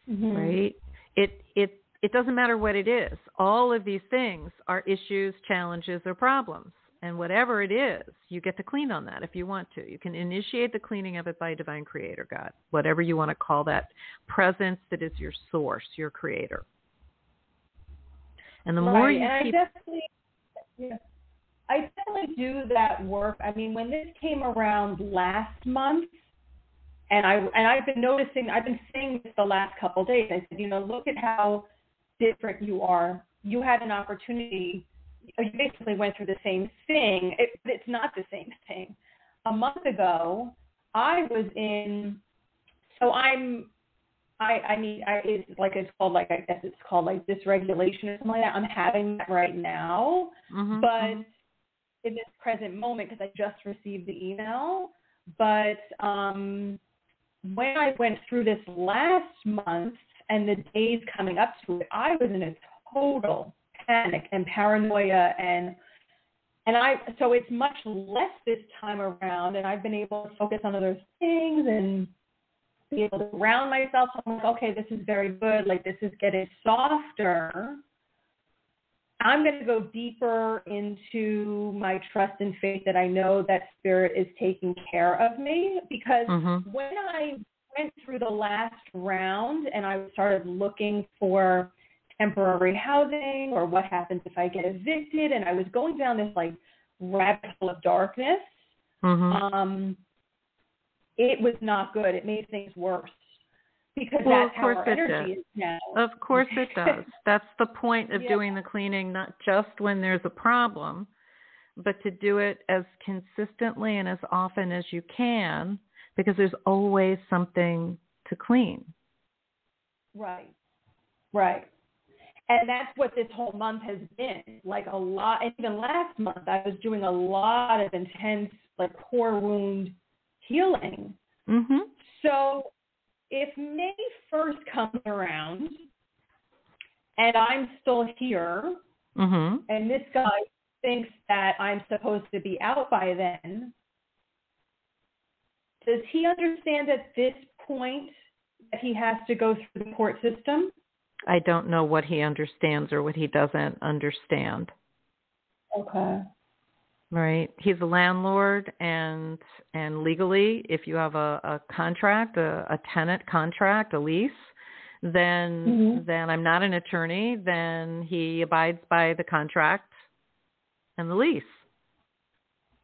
Mm-hmm. Right? It it it doesn't matter what it is. All of these things are issues, challenges, or problems. And whatever it is, you get to clean on that if you want to. You can initiate the cleaning of it by divine creator God, whatever you want to call that presence that is your source, your creator. And the right. more you and keep I definitely, yeah, I definitely do that work. I mean, when this came around last month, and I and I've been noticing, I've been seeing this the last couple of days. I said, you know, look at how different you are. You had an opportunity. You basically went through the same thing. It, it's not the same thing. A month ago, I was in. So I'm I, I mean, I, it's like it's called like I guess it's called like dysregulation or something like that. I'm having that right now, Mhm, but. In this present moment because I just received the email. But um, when I went through this last month and the days coming up to it, I was in a total panic and paranoia and and I so it's much less this time around and I've been able to focus on other things and be able to ground myself. I'm like, okay, this is very good. Like this is getting softer. I'm going to go deeper into my trust and faith that I know that spirit is taking care of me because Mhm. when I went through the last round and I started looking for temporary housing or what happens if I get evicted and I was going down this like rabbit hole of darkness Mhm. um, it was not good. It made things worse because Well, that's of how course our it energy does. is now. Of course it does. That's the point of Yeah. doing the cleaning, not just when there's a problem, but to do it as consistently and as often as you can because there's always something to clean. Right. Right. And that's what this whole month has been. Like a lot, and even last month, I was doing a lot of intense, like core wound healing. Mhm. So if May 1st comes around and I'm still here Mhm. and this guy thinks that I'm supposed to be out by then, does he understand at this point that he has to go through the court system? I don't know what he understands or what he doesn't understand. Okay. Right. He's a landlord and and legally if you have a, a contract, a, a tenant contract, a lease, then Mhm. then I'm not an attorney, then he abides by the contract and the lease.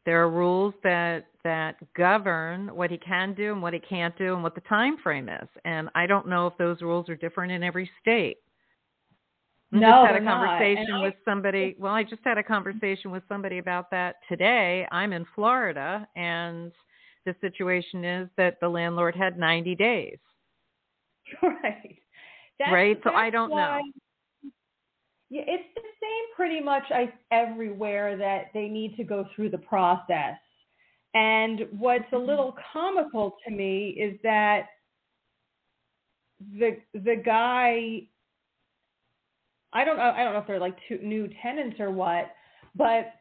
There are rules that that govern what he can do and what he can't do and what the time frame is. And I don't know if those rules are different in every state. I No, just had a conversation I- with somebody. Well, I just had a conversation with somebody about that today. I'm in Florida, and the situation is that the landlord had 90 days. Right. That's, Right, so I don't know. Yeah, it's the same pretty much I, everywhere that they need to go through the process. And what's Mm-hmm. a little comical to me is that the the guy I don't know I don't know if they're like two new tenants or what, but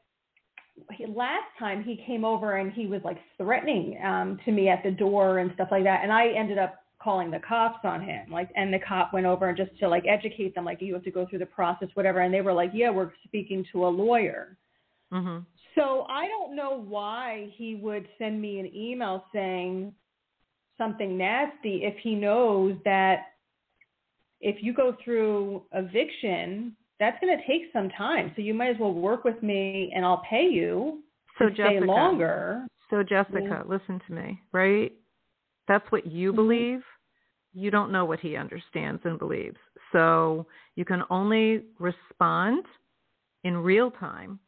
he, last time he came over and he was like threatening um to me at the door and stuff like that and I ended up calling the cops on him like and the cop went over and just to like educate them like you have to go through the process whatever and they were like yeah we're speaking to a lawyer Mhm. so I don't know why he would send me an email saying something nasty if he knows that if you go through eviction, that's going to take some time. So you might as well work with me and I'll pay you So to stay longer. So Jessica, listen to me, right? That's what you mm-hmm. believe. You don't know what he understands and believes. So you can only respond in real time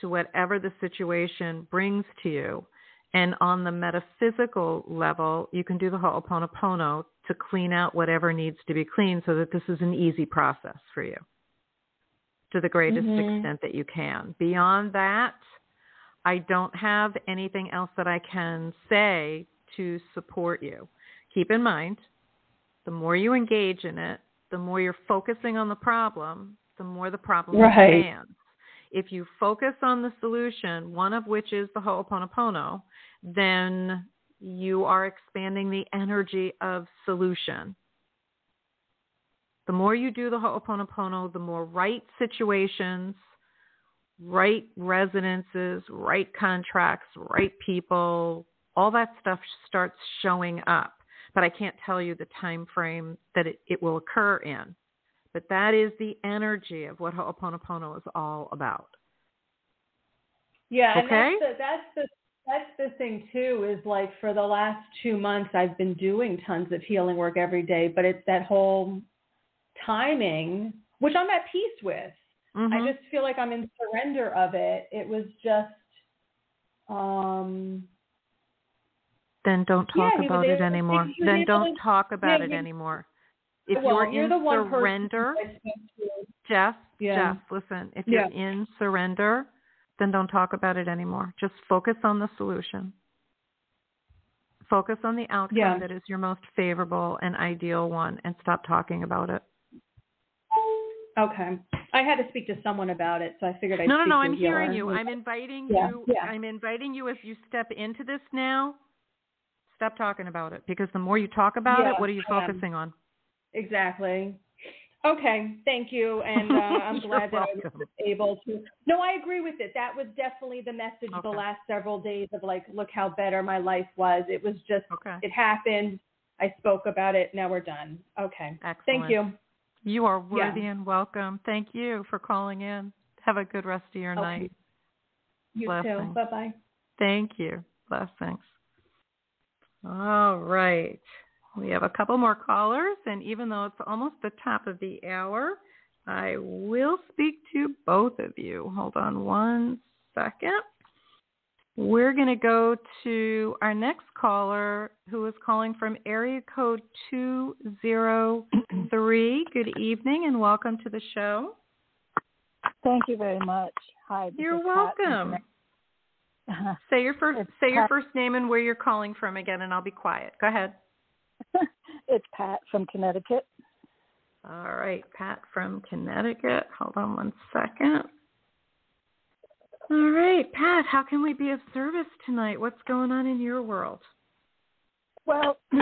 to whatever the situation brings to you. And on the metaphysical level, you can do the Ho'oponopono to clean out whatever needs to be cleaned so that this is an easy process for you to the greatest Mhm. extent that you can. Beyond that, I don't have anything else that I can say to support you. Keep in mind, the more you engage in it, the more you're focusing on the problem, the more the problem Right. expands. If you focus on the solution, one of which is the Ho'oponopono, then you are expanding the energy of solution. The more you do the Ho'oponopono, the more right situations, right residences, right contracts, right people, all that stuff starts showing up. But I can't tell you the time frame that it, it will occur in. But that is the energy of what Ho'oponopono is all about. Yeah, and Okay. that's the that's the that's the thing too is like for the last two months I've been doing tons of healing work every day, but it's that whole timing, which I'm at peace with. Mhm. I just feel like I'm in surrender of it. It was just um Then don't talk was about it anymore. Then don't to- talk about yeah, it he- anymore. If well, you're you're in surrender, I spoke to. Jeff, Yeah. Jeff, listen, if Yeah. you're in surrender, then don't talk about it anymore. Just focus on the solution. Focus on the outcome Yeah. that is your most favorable and ideal one and stop talking about it. Okay. I had to speak to someone about it, so I figured I'd no, no, no, I'm hearing you. I'm inviting Yeah, you yeah. I'm inviting you as you step into this now. Stop talking about it because the more you talk about it, what are you focusing on? Exactly. Okay, thank you, and uh, I'm glad that I was able to. No, I agree with it. That was definitely the message the last several days of like, look how better my life was. It was just, Okay. it happened. I spoke about it. Now we're done. Okay. Excellent. Thank you. You are Yeah. worthy and welcome. Thank you for calling in. Have a good rest of your Okay. night. You too. Bye bye. Thank you. Blessings. All right. We have a couple more callers, and even though it's almost the top of the hour, I will speak to both of you. Hold on one second. We're going to go to our next caller who is calling from area code 203. Good evening and welcome to the show. Thank you very much. Hi. You're Pat welcome. Uh-huh. Say your first say your first name and where you're calling from again and I'll be quiet. Go ahead. it's Pat from Connecticut. All right, Pat from Connecticut. Hold on one second. All right, Pat, how can we be of service tonight? What's going on in your world? Well,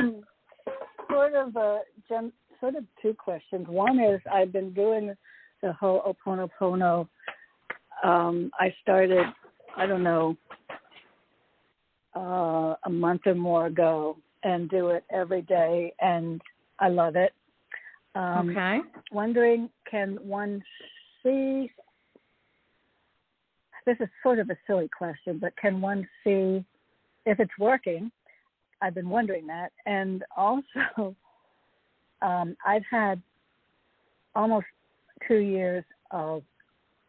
sort of a gen, sort of two questions. One is I've been doing the Ho'oponopono. Um, I started, I don't know, uh, a month or more ago, and do it every day, and I love it. Um, okay. Wondering, can one see? This is sort of a silly question, but can one see if it's working? I've been wondering that, and also, um, I've had almost two years of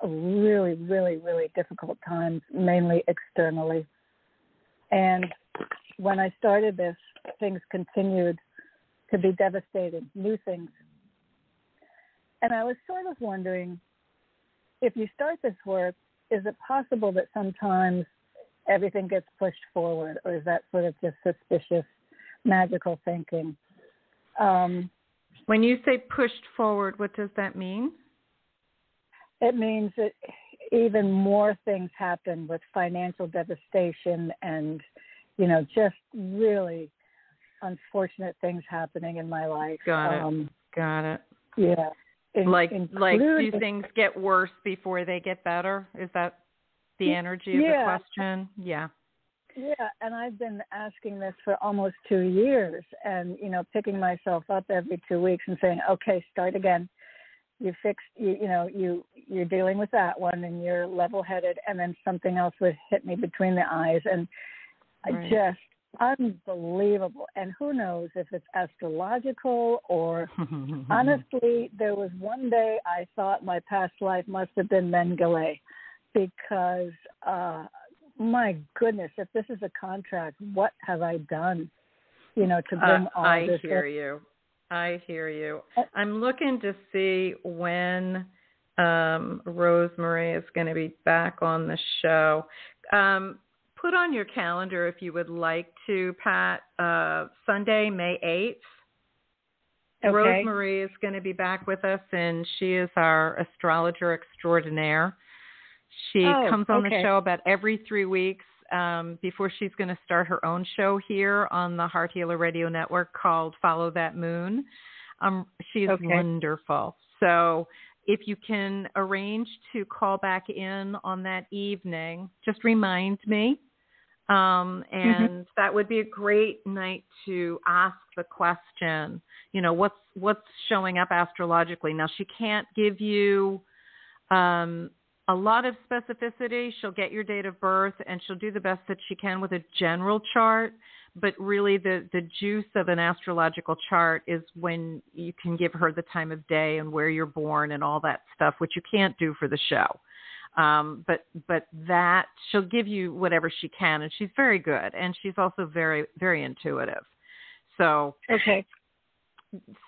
really, really, really difficult times, mainly externally. And when I started this, things continued to be devastating, new things. And I was sort of wondering if you start this work, is it possible that sometimes everything gets pushed forward, or is that sort of just suspicious, magical thinking? Um, when you say pushed forward, what does that mean? It means that even more things happen with financial devastation and, you know, just really unfortunate things happening in my life. Got it. Um, Got it. Yeah. In, like like do things get worse before they get better? Is that the energy of the question? Yeah. Yeah, and I've been asking this for almost two years, and you know, picking myself up every two weeks and saying, "Okay, start again." You fixed, you, you know, you you're dealing with that one, and you're level-headed, and then something else would hit me between the eyes, and Right. I just unbelievable. And who knows if it's astrological or honestly, there was one day I thought my past life must have been Mengele because uh my goodness, if this is a contract, what have I done? You know, to bring Uh, all I this hear in? you. I hear you. Uh, I'm looking to see when um, Rosemary is going to be back on the show. Um, put on your calendar if you would like to, Pat. Uh, Sunday, May 8th. Okay. Rosemary is going to be back with us, and she is our astrologer extraordinaire. She Oh, comes on the show about every three weeks um, before she's going to start her own show here on the Heart Healer Radio Network called Follow That Moon. Um, she's Okay. wonderful. So if you can arrange to call back in on that evening, just remind me. Um, and that would be a great night to ask the question, you know, what's what's showing up astrologically. Now she can't give you um, a lot of specificity. She'll get your date of birth and she'll do the best that she can with a general chart. But really, the, the juice of an astrological chart is when you can give her the time of day and where you're born and all that stuff, which you can't do for the show. Um, but but that she'll give you whatever she can, and she's very good, and she's also very very intuitive. So Okay.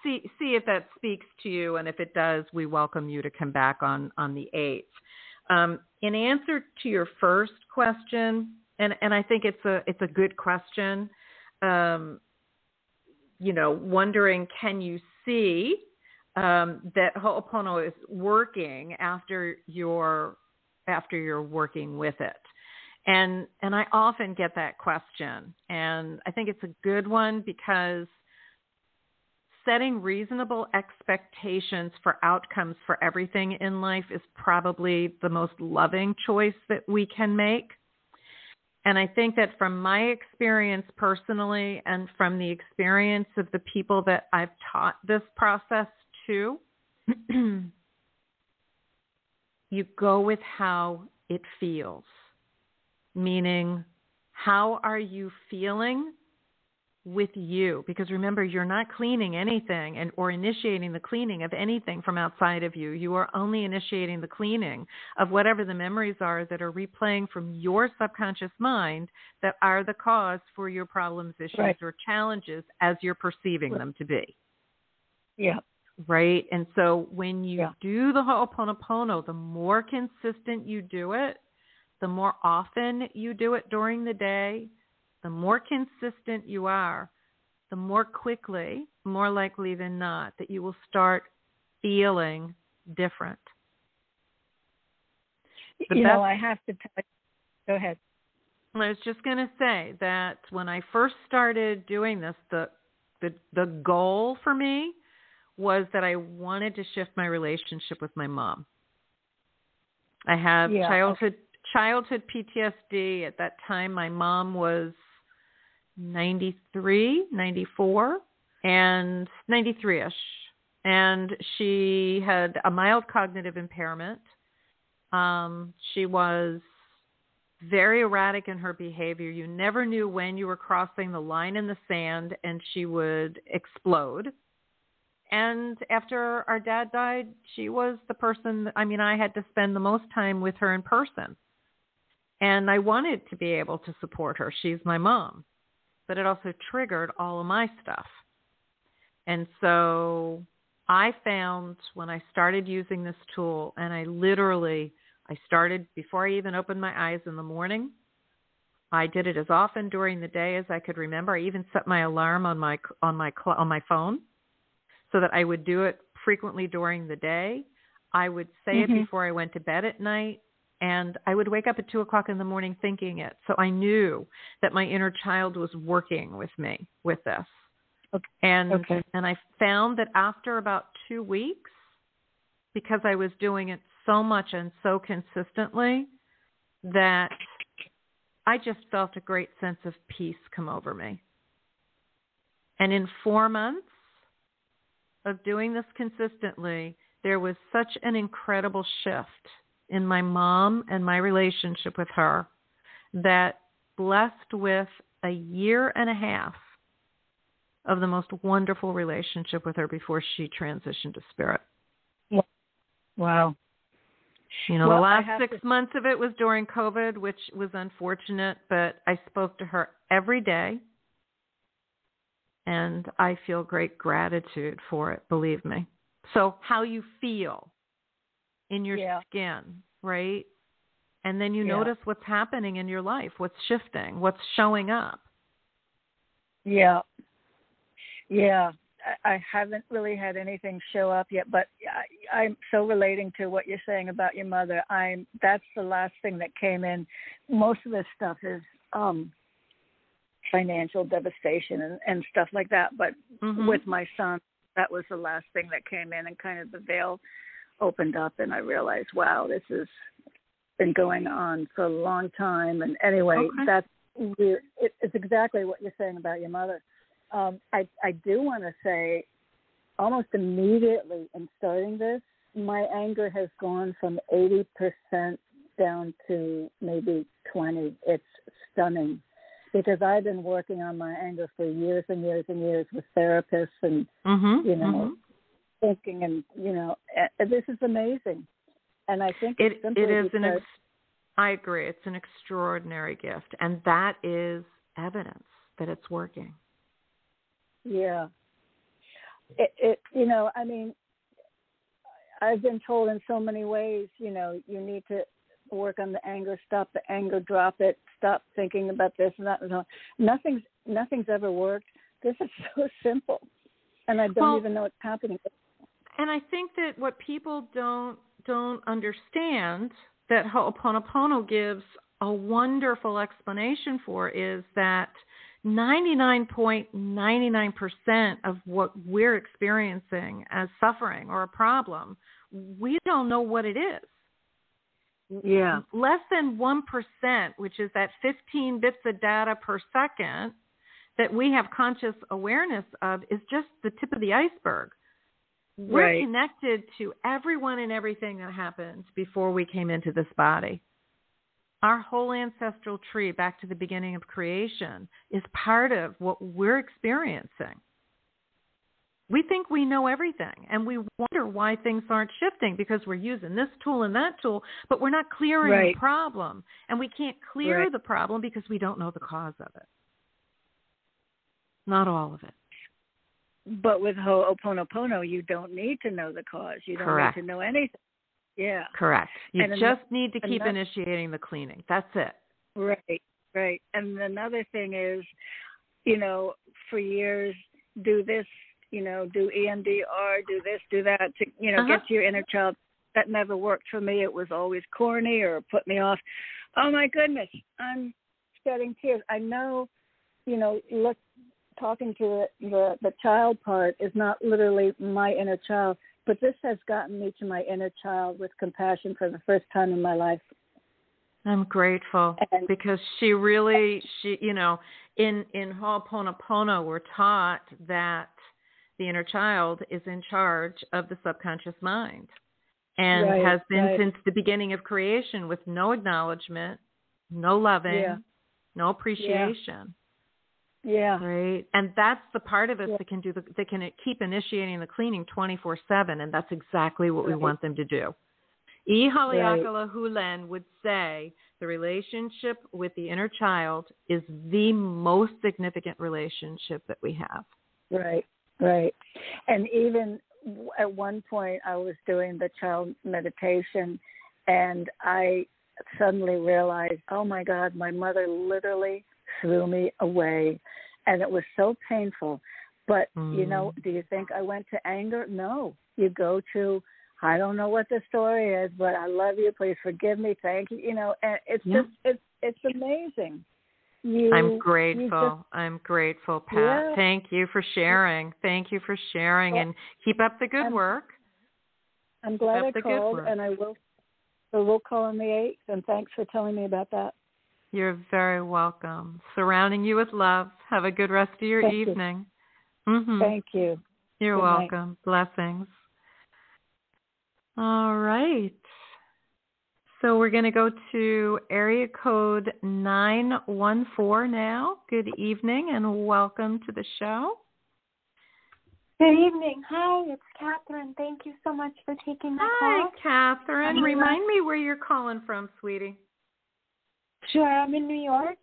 see see if that speaks to you, and if it does, we welcome you to come back on on the eighth. Um, in answer to your first question, and and I think it's a it's a good question. Um, you know, wondering can you see um, that Ho'opono is working after you're after you're working with it. And and I often get that question, and I think it's a good one because setting reasonable expectations for outcomes for everything in life is probably the most loving choice that we can make. And I think that from my experience personally and from the experience of the people that I've taught this process to, you go with how it feels. Meaning, how are you feeling with you? Because remember, you're not cleaning anything and or initiating the cleaning of anything from outside of you. You are only initiating the cleaning of whatever the memories are that are replaying from your subconscious mind that are the cause for your problems, issues, Right. or challenges as you're perceiving Right. them to be Yeah. right? And so when you Yeah. do the Ho'oponopono, the more consistent you do it, the more often you do it during the day, the more consistent you are, the more quickly, more likely than not, that you will start feeling different. The you know, I have to tell you. Go ahead. I was just going to say that when I first started doing this, the the the goal for me was that I wanted to shift my relationship with my mom. I have Yeah. childhood childhood PTSD. At that time my mom was 93, 94 and 93ish and she had a mild cognitive impairment. Um she was very erratic in her behavior. You never knew when you were crossing the line in the sand and she would explode. And after our dad died, she was the person, I mean, I had to spend the most time with her in person. And I wanted to be able to support her. She's my mom. But it also triggered all of my stuff. And so I found when I started using this tool, and I literally I started before I even opened my eyes in the morning. I did it as often during the day as I could remember. I even set my alarm on my on my on my phone so that I would do it frequently during the day. I would say Mhm. it before I went to bed at night, and I would wake up at two o'clock in the morning thinking it. So I knew that my inner child was working with me with this. Okay. And Okay. and I found that after about two weeks, because I was doing it so much and so consistently, that I just felt a great sense of peace come over me. And in four months of doing this consistently, there was such an incredible shift in my mom and my relationship with her that blessed with a year and a half of the most wonderful relationship with her before she transitioned to spirit. Wow. You know, Well, the last six to- months of it was during COVID, which was unfortunate, but I spoke to her every day. And I feel great gratitude for it, believe me. So, how you feel in your Yeah. skin, right? And then you Yeah. notice what's happening in your life, what's shifting, what's showing up. Yeah. Yeah. I, I haven't really had anything show up yet, but I, I'm so relating to what you're saying about your mother. I'm that's the last thing that came in. Most of this stuff is um financial devastation and, and stuff like that. But Mhm. with my son, that was the last thing that came in and kind of the veil opened up and I realized, wow, this has been going on for a long time. And anyway, Okay. that's. It, it's exactly what you're saying about your mother. Um, I I do want to say, almost immediately in starting this, my anger has gone from eighty percent down to maybe twenty. It's stunning because I've been working on my anger for years and years and years with therapists and Mhm. you know mhm. Thinking and you know this is amazing. And I think It it is an ex- I agree. It's an extraordinary gift, and that is evidence that it's working. Yeah. It, it, you know, I mean, I've been told in so many ways, you know, you need to work on the anger, stop the anger, drop it, stop thinking about this and that and on. Nothing's nothing's ever worked. This is so simple, and I don't Well- even know what's happening. And I think that what people don't don't understand that Ho'oponopono gives a wonderful explanation for is that 99.99% of what we're experiencing as suffering or a problem, we don't know what it is. Yeah. Less than 1%, which is that 15 bits of data per second that we have conscious awareness of, is just the tip of the iceberg. We're Right. connected to everyone and everything that happened before we came into this body. Our whole ancestral tree, back to the beginning of creation, is part of what we're experiencing. We think we know everything, and we wonder why things aren't shifting because we're using this tool and that tool, but we're not clearing Right. the problem. And we can't clear Right. the problem because we don't know the cause of it. Not all of it. But with Ho'oponopono, you don't need to know the cause. You don't Correct. need to know anything. Yeah. Correct. You And just need to keep initiating the cleaning. That's it. Right, right. And another thing is, you know, for years, do this, you know, do EMDR, do this, do that to, you know, Uh-huh. get to your inner child. That never worked for me. It was always corny or put me off. Oh my goodness, I'm shedding tears. I know, you know, look, talking to the, the the child part is not literally my inner child, but this has gotten me to my inner child with compassion for the first time in my life. I'm grateful And- because she really she you know in in Ho'oponopono we're taught that the inner child is in charge of the subconscious mind and Right, has been right. since the beginning of creation with no acknowledgement, no loving, Yeah. no appreciation. Yeah. Right. And that's the part of us Yeah. that can do the that can keep initiating the cleaning 24/7 and that's exactly what we want them to do. E. Haleakala Hulen would say the relationship with the inner child is the most significant relationship that we have. Right, right. And even at one point, I was doing the child meditation, and I suddenly realized, oh my God, my mother literally threw me away. And it was so painful. But, you know, mm. do you think I went to anger? No. You go to, I don't know what the story is, but I love you. Please forgive me. Thank you. You know, and it's Yeah. just, it's, it's amazing. You, I'm grateful. just- I'm grateful, Pat. Yeah. Thank you for sharing. Thank you for sharing Well, and keep up the good I'm- work. I'm glad I called, and I will. So we'll call on the eighth, and thanks for telling me about that. You're very welcome. Surrounding you with love. Have a good rest of your Thank you. evening. Mhm. Thank you. You're Good night. welcome. Blessings. All right. So we're going to go to area code 914 now. Good evening and welcome to the show. Good evening. Hi, it's Catherine. Thank you so much for taking my Hi, call. Catherine. I'm Remind me where you're calling from, sweetie. Sure, I'm in New York.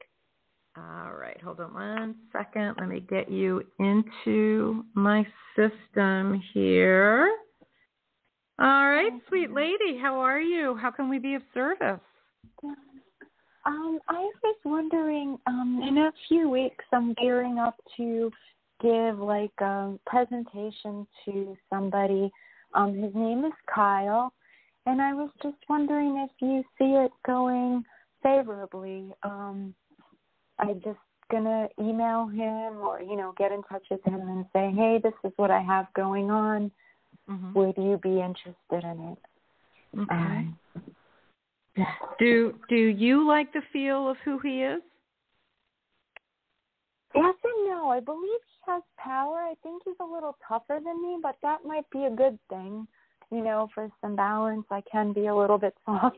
All right, hold on one second. Let me get you into my system here. All right, sweet lady, how are you? How can we be of service? Um, I was wondering, um, in a few weeks I'm gearing up to give like a presentation to somebody. Um, his name is Kyle, and I was just wondering if you see it going favorably. Um, I'm just gonna email him or you know get in touch with him and say, hey, this is what I have going on. Mhm. Would you be interested in it? Okay. Um, Do do you like the feel of who he is? Yes and no. I believe he has power. I think he's a little tougher than me, but that might be a good thing. You know, for some balance, I can be a little bit soft.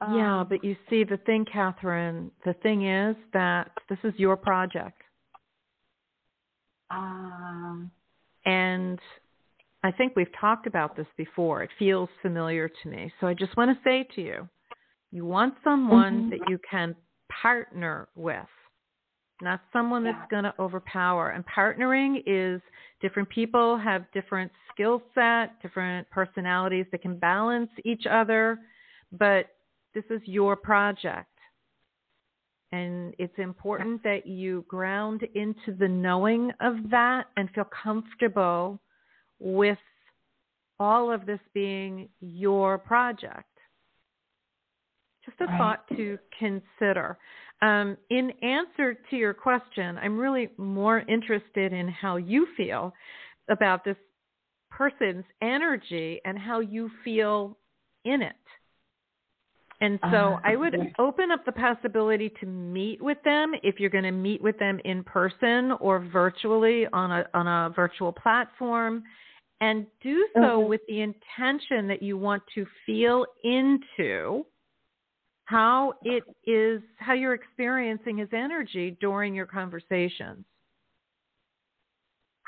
Yeah, Um, but you see the thing, Catherine, the thing is that this is your project. um, And I think we've talked about this before. It feels familiar to me. So I just want to say to you, you want someone Mhm. that you can partner with, not someone that's going to overpower. And partnering is different people have different skill set, different personalities that can balance each other, but this is your project. And it's important that you ground into the knowing of that and feel comfortable with all of this being your project. Just a Right. thought to consider. Um, in answer to your question, I'm really more interested in how you feel about this person's energy and how you feel in it. And so Uh, I would open up the possibility to meet with them if you're going to meet with them in person or virtually on a on a virtual platform and do so with the intention that you want to feel into how it is how you're experiencing his energy during your conversations.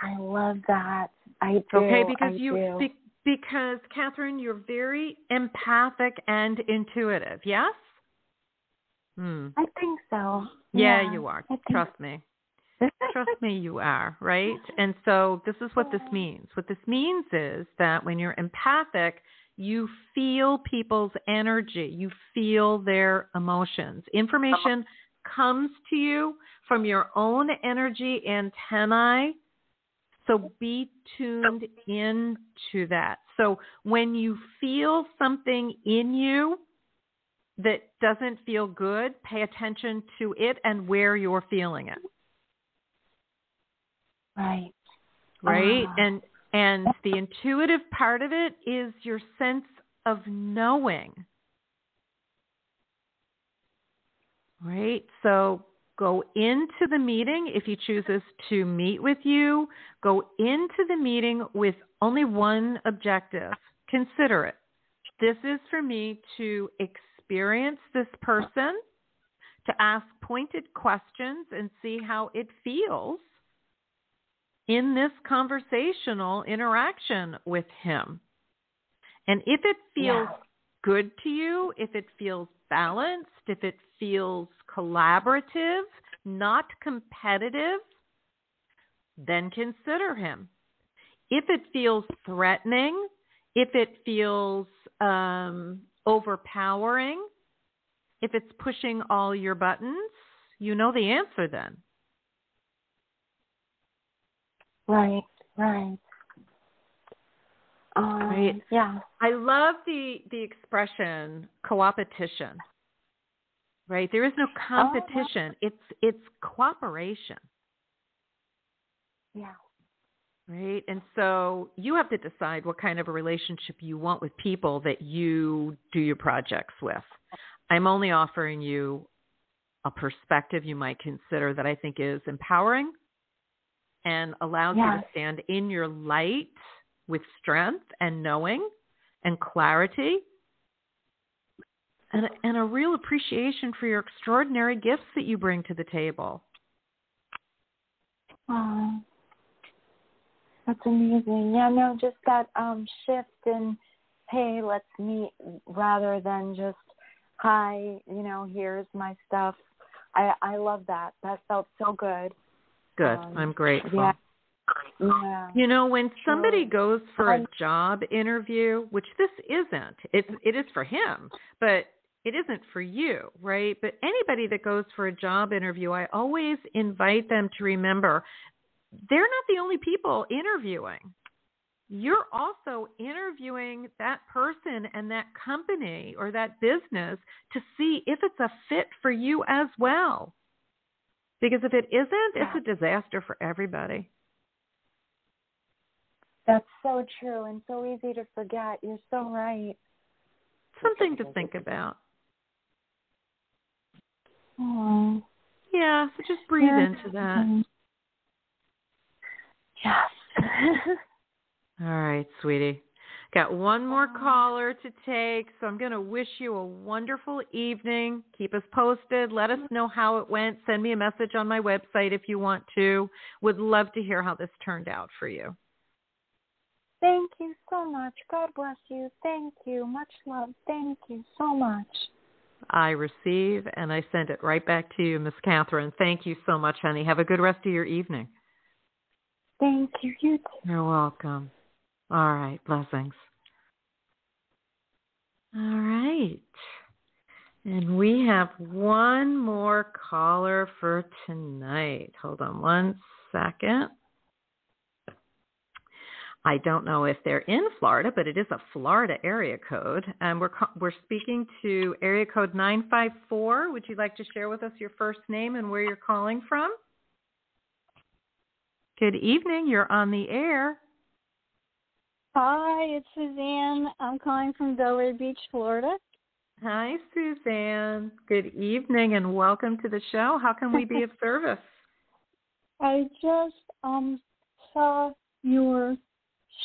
I love that. I do. Okay, because I you do. be, because Catherine, you're very empathic and intuitive. Yes. Hmm. I think so. Yeah, Yeah, you are. Trust me. Trust me, you are, right? And so this is what this means. What this means is that when you're empathic, you feel people's energy, you feel their emotions. Information comes to you from your own energy antennae. So be tuned into that. So when you feel something in you that doesn't feel good, pay attention to it and where you're feeling it. Right. Right? Ah. And and the intuitive part of it is your sense of knowing. Right? So go into the meeting if he chooses to meet with you, go into the meeting with only one objective. Consider it. This is for me to experience this person, to ask pointed questions and see how it feels in this conversational interaction with him. And if it feels Yeah. good to you, if it feels balanced, if it feels collaborative, not competitive, then consider him. If it feels threatening, if it feels um, overpowering, if it's pushing all your buttons, you know the answer then. Right. Right. Um, Right. Yeah. I love the the expression coopetition. Right? There is no oh, competition. It's it's cooperation. Yeah. Right? And so you have to decide what kind of a relationship you want with people that you do your projects with. I'm only offering you a perspective you might consider that I think is empowering and allows you to stand in your light with strength and knowing and clarity and, and a real appreciation for your extraordinary gifts that you bring to the table. Oh, that's amazing. Yeah, no, just that um shift in hey, let's meet rather than just hi, you know, here's my stuff. I I love that. That felt so good. Good. Um, I'm grateful. Yeah. Yeah. You know, when somebody goes for a job interview, which this isn't, it's it is for him, but it isn't for you, right? But anybody that goes for a job interview, I always invite them to remember they're not the only people interviewing. You're also interviewing that person and that company or that business to see if it's a fit for you as well. Because if it isn't, it's a disaster for everybody. That's so true and so easy to forget. You're so right. Something to think about. Oh. Yeah, so just breathe Yeah. into that. Yes. All right, sweetie. Got one more caller to take, so I'm going to wish you a wonderful evening. Keep us posted. Let us know how it went. Send me a message on my website if you want to. Would love to hear how this turned out for you. Thank you so much. God bless you. Thank you. Much love. Thank you so much. I receive and I send it right back to you, Miss Catherine. Thank you so much, honey. Have a good rest of your evening. Thank you. You. You're welcome. All right, blessings. All right. And we have one more caller for tonight. Hold on one second. I don't know if they're in Florida, but it is a Florida area code, and we're we're speaking to area code nine five four. Would you like to share with us your first name and where you're calling from? Good evening. You're on the air. Hi, it's Suzanne. I'm calling from Delray Beach, Florida. Hi, Suzanne. Good evening and welcome to the show. How can we be of service? I just um saw your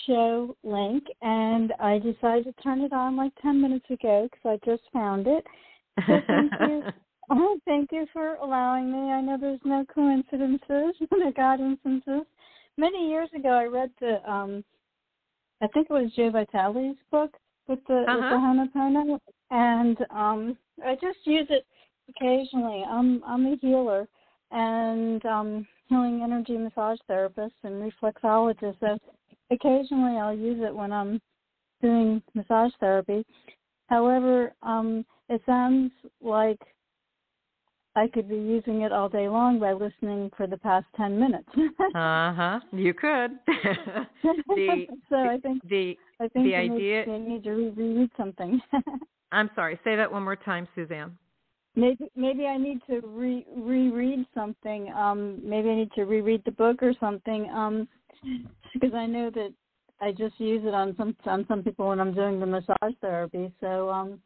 show link and I decided to turn it on like 10 minutes ago because I just found it. So thank you. Oh, thank you for allowing me. I know there's no coincidences, no God instances. Many years ago, I read the, um, I think it was Joe Vitale's book with the, with the Uh-huh. Honopono, and um, I just use it occasionally. I'm I'm a healer and um, healing energy massage therapist and reflexologist. So occasionally, I'll use it when I'm doing massage therapy. However, um, it sounds like I could be using it all day long by listening for the past 10 minutes. Uh huh. You could. the so I think the I think the idea. need, need to re- reread something. I'm sorry. Say that one more time, Suzanne. maybe maybe I need to re reread something. Um, maybe I need to reread the book or something. Um, because I know that I just use it on some on some people when I'm doing the massage therapy. So um,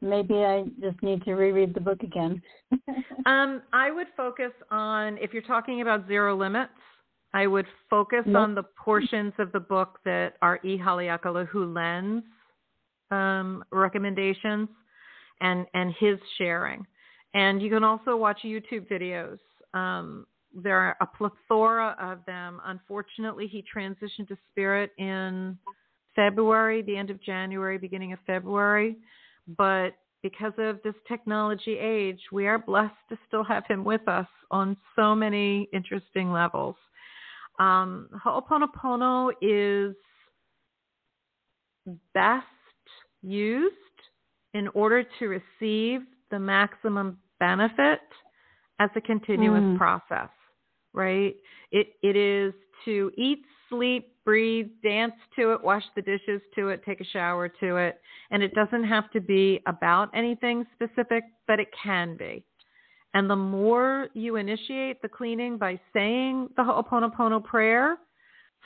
maybe I just need to reread the book again. um, I would focus on if you're talking about zero limits. I would focus on the portions of the book that are E. Haleakala Len's um, recommendations and and his sharing. And you can also watch YouTube videos. Um, there are a plethora of them. Unfortunately, he transitioned to spirit in February, the end of January, beginning of February. But because of this technology age, we are blessed to still have him with us on so many interesting levels. Um, Ho'oponopono is best used in order to receive the maximum benefit as a continuous mm. process, right? It it is to eat, sleep, breathe, dance to it, wash the dishes to it, take a shower to it, and it doesn't have to be about anything specific, but it can be. And the more you initiate the cleaning by saying the Ho'oponopono prayer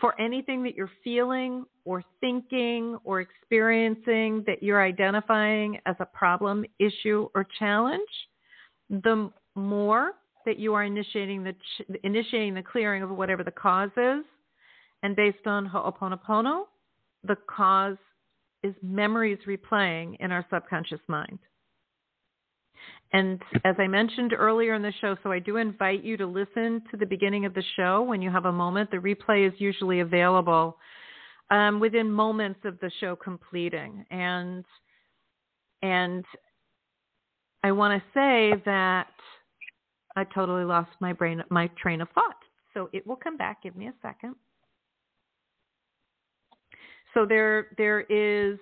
for anything that you're feeling or thinking or experiencing that you're identifying as a problem, issue, or challenge, the more that you are initiating the initiating the clearing of whatever the cause is, and based on Ho'oponopono, the cause is memories replaying in our subconscious mind. And as I mentioned earlier in the show, so I do invite you to listen to the beginning of the show when you have a moment. The replay is usually available um, within moments of the show completing. And and I want to say that I totally lost my brain, my train of thought. So it will come back. Give me a second. So there, there is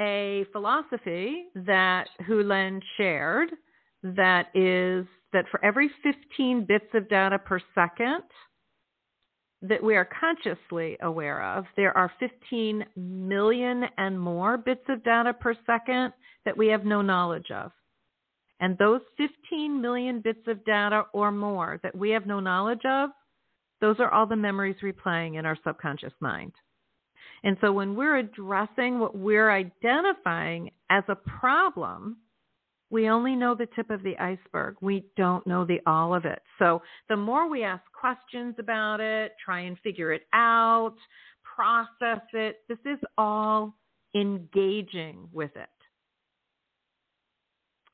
a philosophy that Hew Len shared that is that for every 15 bits of data per second that we are consciously aware of, there are 15 million and more bits of data per second that we have no knowledge of. And those 15 million bits of data or more that we have no knowledge of, those are all the memories replaying in our subconscious mind. And so when we're addressing what we're identifying as a problem, we only know the tip of the iceberg. We don't know the all of it. So the more we ask questions about it, try and figure it out, process it, this is all engaging with it.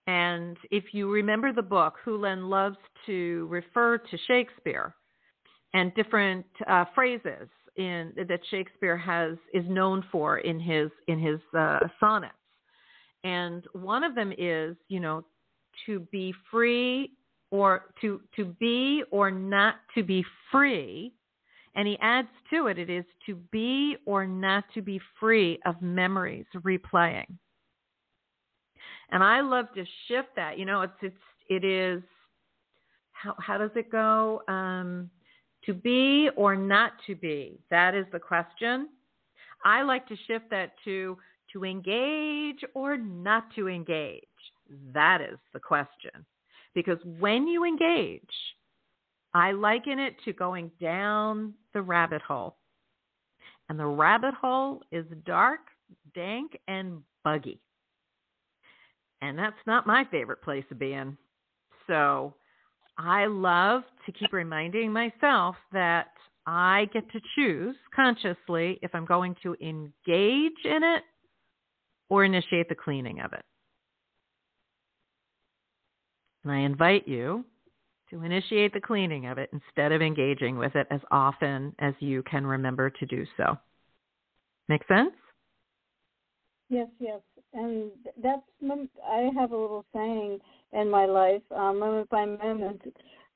And if you remember the book, Hew Len loves to refer to Shakespeare and different uh, phrases in that Shakespeare has is known for in his in his uh, sonnets. And one of them is, you know, to be free or to to be or not to be free. And he adds to it, it is to be or not to be free of memories replaying. And I love to shift that. You know, it's it's it is how how does it go? Um, to be or not to be? That is the question. I like to shift that to to engage or not to engage. That is the question. Because when you engage, I liken it to going down the rabbit hole. And the rabbit hole is dark, dank, and buggy. And that's not my favorite place to be in. So I love to keep reminding myself that I get to choose consciously if I'm going to engage in it or initiate the cleaning of it. And I invite you to initiate the cleaning of it instead of engaging with it as often as you can remember to do so. Make sense? Yes, yes. And that's, I have a little saying in my life, uh, moment by moment.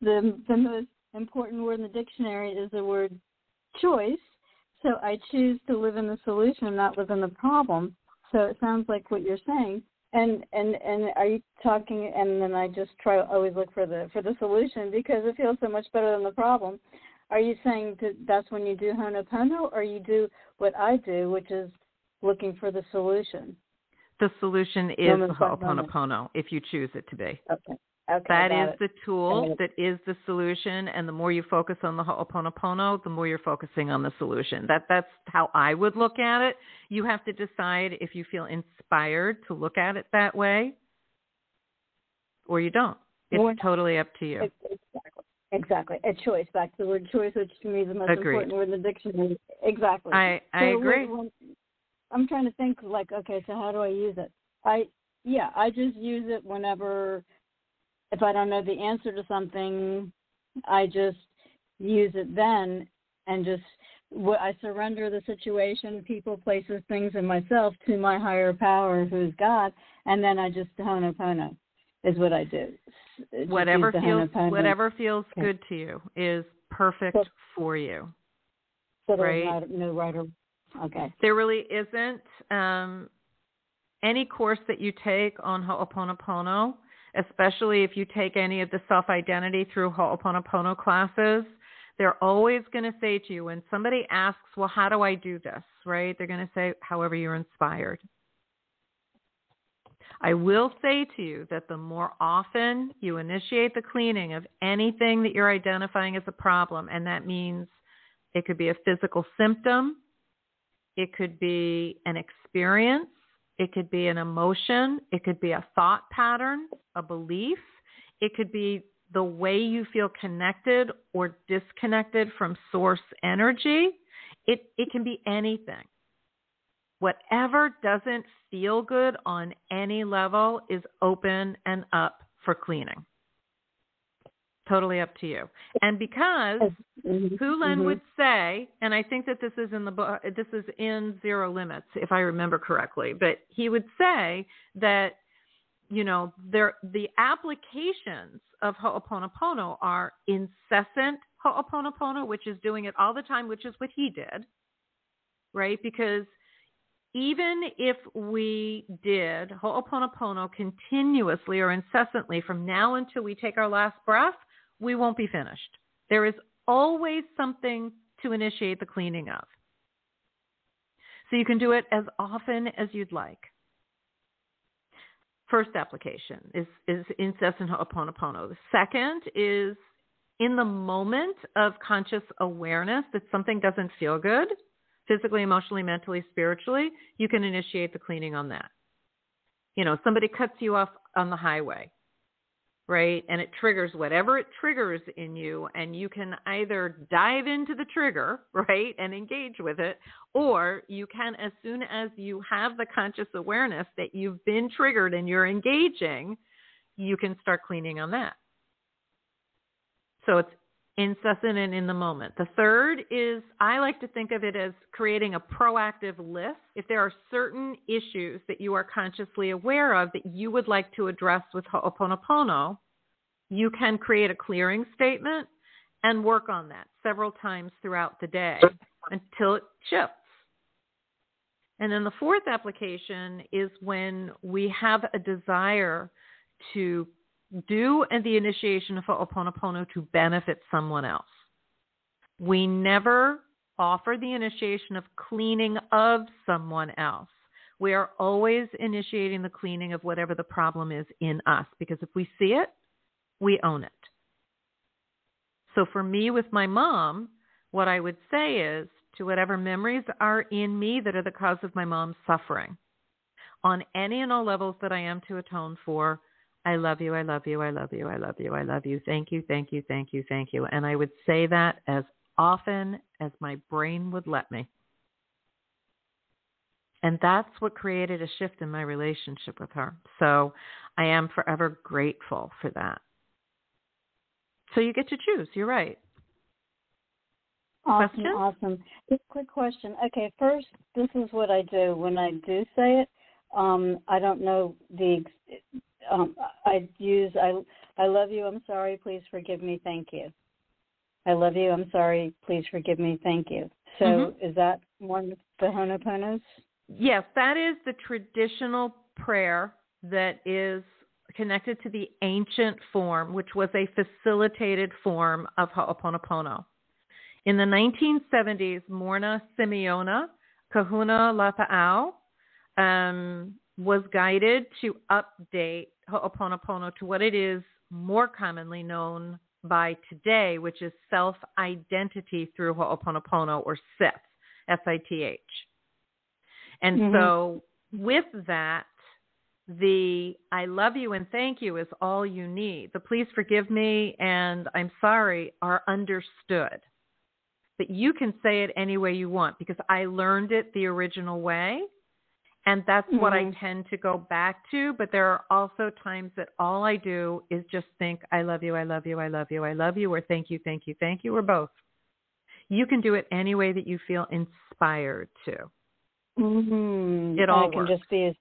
The the most important word in the dictionary is the word choice. So I choose to live in the solution, not live in the problem. So it sounds like what you're saying. And and and are you talking? And then I just try always look for the for the solution because it feels so much better than the problem. Are you saying that that's when you do Ho'oponopono, or you do what I do, which is looking for the solution? The solution is Moment the moment. Ho'oponopono if you choose it to be. Okay. Okay. That is it. the tool, that is the solution, and the more you focus on the Ho'oponopono, the more you're focusing on the solution. That that's how I would look at it. You have to decide if you feel inspired to look at it that way, or you don't. It's Well, totally up to you. Exactly. Exactly. A choice. Back to the word choice, which to me is the most Agreed. important word in the dictionary. Exactly. I I So agree. when- I'm trying to think like, okay, so how do I use it? I yeah, I just use it whenever if I don't know the answer to something, I just use it then and just I surrender the situation, people, places, things, and myself to my higher power, who's God, and then I just honopono is what I do. Just Whatever feels whatever feels Okay. good to you is perfect So- for you. So right? not, no right or okay. There really isn't um, any course that you take on Ho'oponopono, especially if you take any of the self identity through Ho'oponopono classes. They're always going to say to you when somebody asks, Well, how do I do this? Right? They're going to say, However, you're inspired. I will say to you that the more often you initiate the cleaning of anything that you're identifying as a problem, and that means it could be a physical symptom, it could be an experience, it could be an emotion, it could be a thought pattern, a belief, it could be the way you feel connected or disconnected from source energy. It, it can be anything. Whatever doesn't feel good on any level is open and up for cleaning. Totally up to you. And because Hew Len mhm. would say, and I think that this is in the book, this is in Zero Limits, if I remember correctly, but he would say that you know there the applications of Ho'oponopono are incessant Ho'oponopono, which is doing it all the time, which is what he did, right? Because even if we did Ho'oponopono continuously or incessantly from now until we take our last breath, we won't be finished. There is always something to initiate the cleaning of. So you can do it as often as you'd like. First application is, is incessant Ho'oponopono. The second is in the moment of conscious awareness that something doesn't feel good, physically, emotionally, mentally, spiritually, you can initiate the cleaning on that. You know, somebody cuts you off on the highway, right? And it triggers whatever it triggers in you, and you can either dive into the trigger, right, and engage with it, or you can, as soon as you have the conscious awareness that you've been triggered and you're engaging, you can start cleaning on that. So it's incessant and in the moment. The third is I like to think of it as creating a proactive list. If there are certain issues that you are consciously aware of that you would like to address with Ho'oponopono, you can create a clearing statement and work on that several times throughout the day until it shifts. And then the fourth application is when we have a desire to do and the initiation of Ho'oponopono to benefit someone else. We never offer the initiation of cleaning of someone else. We are always initiating the cleaning of whatever the problem is in us because if we see it, we own it. So for me with my mom, what I would say is to whatever memories are in me that are the cause of my mom's suffering, on any and all levels that I am to atone for, I love you, I love you, I love you, I love you, I love you. Thank you, thank you, thank you, thank you. And I would say that as often as my brain would let me. And that's what created a shift in my relationship with her. So I am forever grateful for that. So you get to choose. You're right. Awesome, awesome. Just a quick question. Okay, first, this is what I do when I do say it. Um, I don't know the. Um, I use I. I love you. I'm sorry. Please forgive me. Thank you. I love you. I'm sorry. Please forgive me. Thank you. So Mhm. is that one of the Honoponos? Yes, that is the traditional prayer that is connected to the ancient form, which was a facilitated form of Ho'oponopono. In the 1970s, Morrnah Simeona, Kahuna Lapa'au, um, was guided to update Ho'oponopono to what it is more commonly known by today, which is self identity through Ho'oponopono or SITH, S I T H. And Mhm. so, with that, the I love you and thank you is all you need. The please forgive me and I'm sorry are understood. But you can say it any way you want because I learned it the original way. And that's what I Mhm. tend to go back to. But there are also times that all I do is just think, I love you, I love you, I love you, I love you, or thank you, thank you, thank you, or both. You can do it any way that you feel inspired to. Mm-hmm. It all and it can works. just be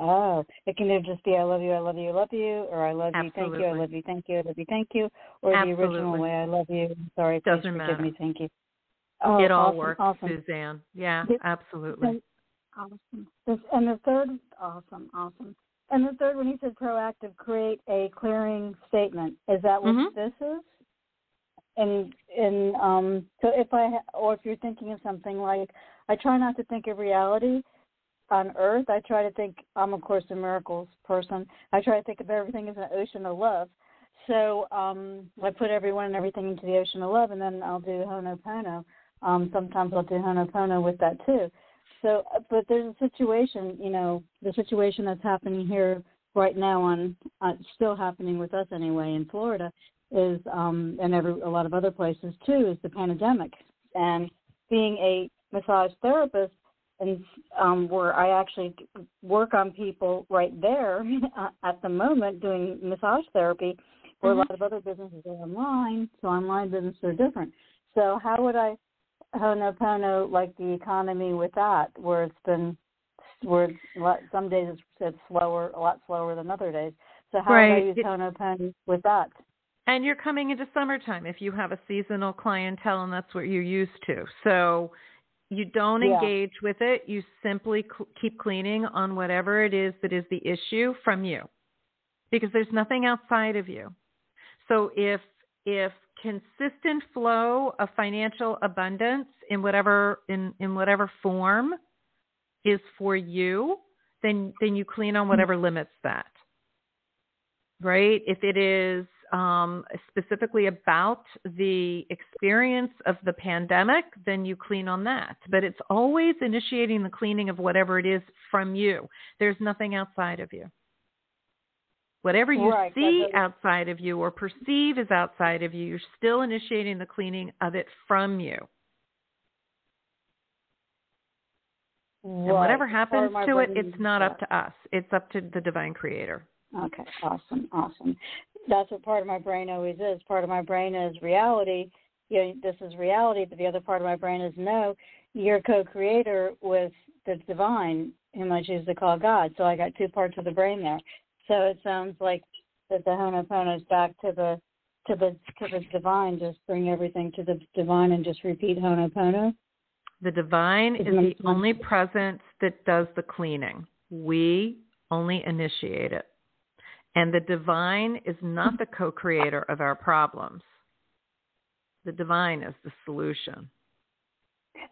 oh, it can either just be I love you, I love you, I love you, or I love you, thank you, I love you, thank you, I love you, thank you, or the original way I love you, sorry, Doesn't forgive matter. me, thank you. Oh, it all awesome, works, Awesome. Suzanne. Yeah, absolutely. Awesome. This, and the third, awesome, awesome. And the third, when he said proactive, create a clearing statement. Is that what Mhm. this is? And and um, so if I or if you're thinking of something like, I try not to think of reality on Earth. I try to think. I'm of course a miracles person. I try to think of everything as an ocean of love. So um, I put everyone and everything into the ocean of love, and then I'll do Honopono. Um, sometimes I'll do Honopono with that too. So, uh, but there's a situation, you know, the situation that's happening here right now on, uh, still happening with us anyway in Florida is, um, and every a lot of other places too, is the pandemic. And being a massage therapist, and um, where I actually work on people right there uh, at the moment doing massage therapy, where Mhm. a lot of other businesses are online, so online businesses are different. So how would I Honopono like the economy with that, where it's been where it's some days it's, slower, a lot slower than other days. So how Right. would I use Honopono with that? And you're coming into summertime if you have a seasonal clientele and that's what you're used to. So you don't Yeah. engage with it. You simply cl- keep cleaning on whatever it is that is the issue from you because there's nothing outside of you. So if if consistent flow of financial abundance in whatever in in whatever form is for you, then then you clean on whatever limits that. Right? If it is um, specifically about the experience of the pandemic, then you clean on that. But it's always initiating the cleaning of whatever it is from you. There's nothing outside of you. Whatever you Right, see outside of you or perceive as outside of you, you're still initiating the cleaning of it from you. And whatever happens to it, it's not is up to us. It's up to the divine creator. Okay, awesome, awesome. That's what part of my brain always is. Part of my brain is reality. You know, this is reality, but the other part of my brain is no, you're co-creator with the divine, whom I choose to call God. So I got two parts of the brain there. So it sounds like that the Honopono is back to the to the to the divine. Just bring everything to the divine and just repeat Honopono. The divine is Isn't the only presence that does the cleaning. We only initiate it. And the divine is not the co creator of our problems, the divine is the solution.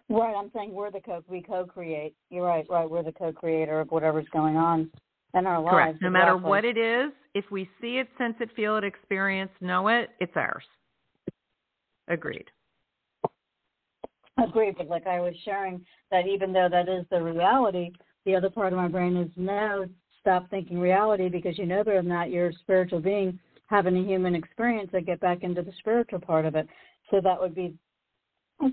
Right, I'm saying we're the co we co-create. You're right, right. We're the co-creator of whatever's going on in our lives. Correct. No matter exactly. what it is, if we see it, sense it, feel it, experience, know it, it's ours. Agreed. Agreed, but like I was sharing, that even though that is the reality, the other part of my brain is no, stop thinking reality because you know better than that. You're a spiritual being having a human experience. I get back into the spiritual part of it. So that would be,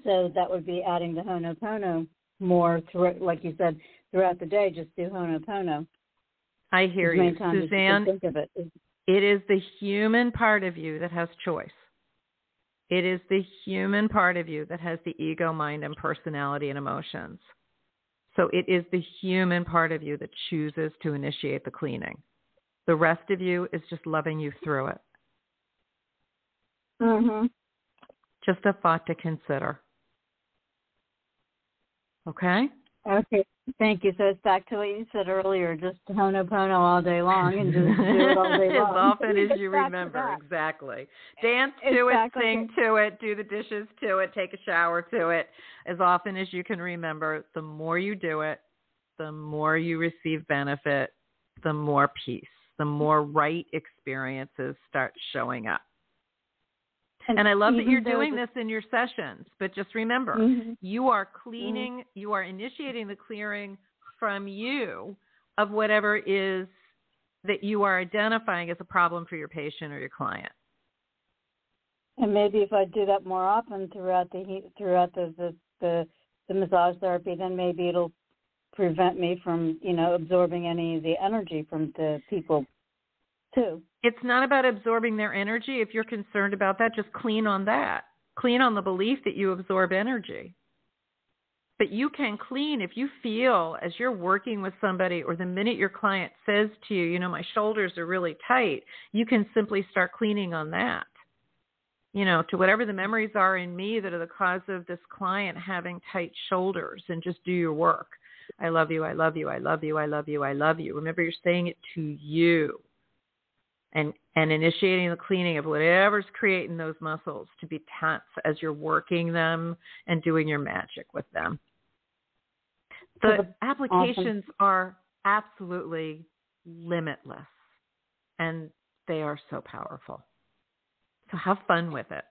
so that would be adding the hono Honopono more through, like you said, throughout the day. Just do hono Honopono. I hear you. Suzanne, think of it. it is the human part of you that has choice. It is the human part of you that has the ego, mind, and personality and emotions. So it is the human part of you that chooses to initiate the cleaning. The rest of you is just loving you through it. Mhm. Just a thought to consider. Okay? Okay, thank you. So it's back to what you said earlier, just Honopono all day long and just do it all day as often as you remember. Exactly. Dance to it, sing to it, do the dishes to it, take a shower to it. As often as you can remember, the more you do it, the more you receive benefit, the more peace, the more right experiences start showing up. And, and I love that you're doing this in your sessions, but just remember, mm-hmm. you are cleaning, mm-hmm. you are initiating the clearing from you of whatever is that you are identifying as a problem for your patient or your client. And maybe if I do that more often throughout the throughout the the, the, the massage therapy, then maybe it'll prevent me from you know absorbing any of the energy from the people too. It's not about absorbing their energy. If you're concerned about that, just clean on that. Clean on the belief that you absorb energy. But you can clean if you feel as you're working with somebody or the minute your client says to you, you know, my shoulders are really tight, you can simply start cleaning on that you know, to whatever the memories are in me that are the cause of this client having tight shoulders and just do your work. I love you, I love you, I love you, I love you, I love you. Remember you're saying it to you. And and initiating the cleaning of whatever's creating those muscles to be tense as you're working them and doing your magic with them. The applications awesome. are absolutely limitless and they are so powerful. So have fun with it.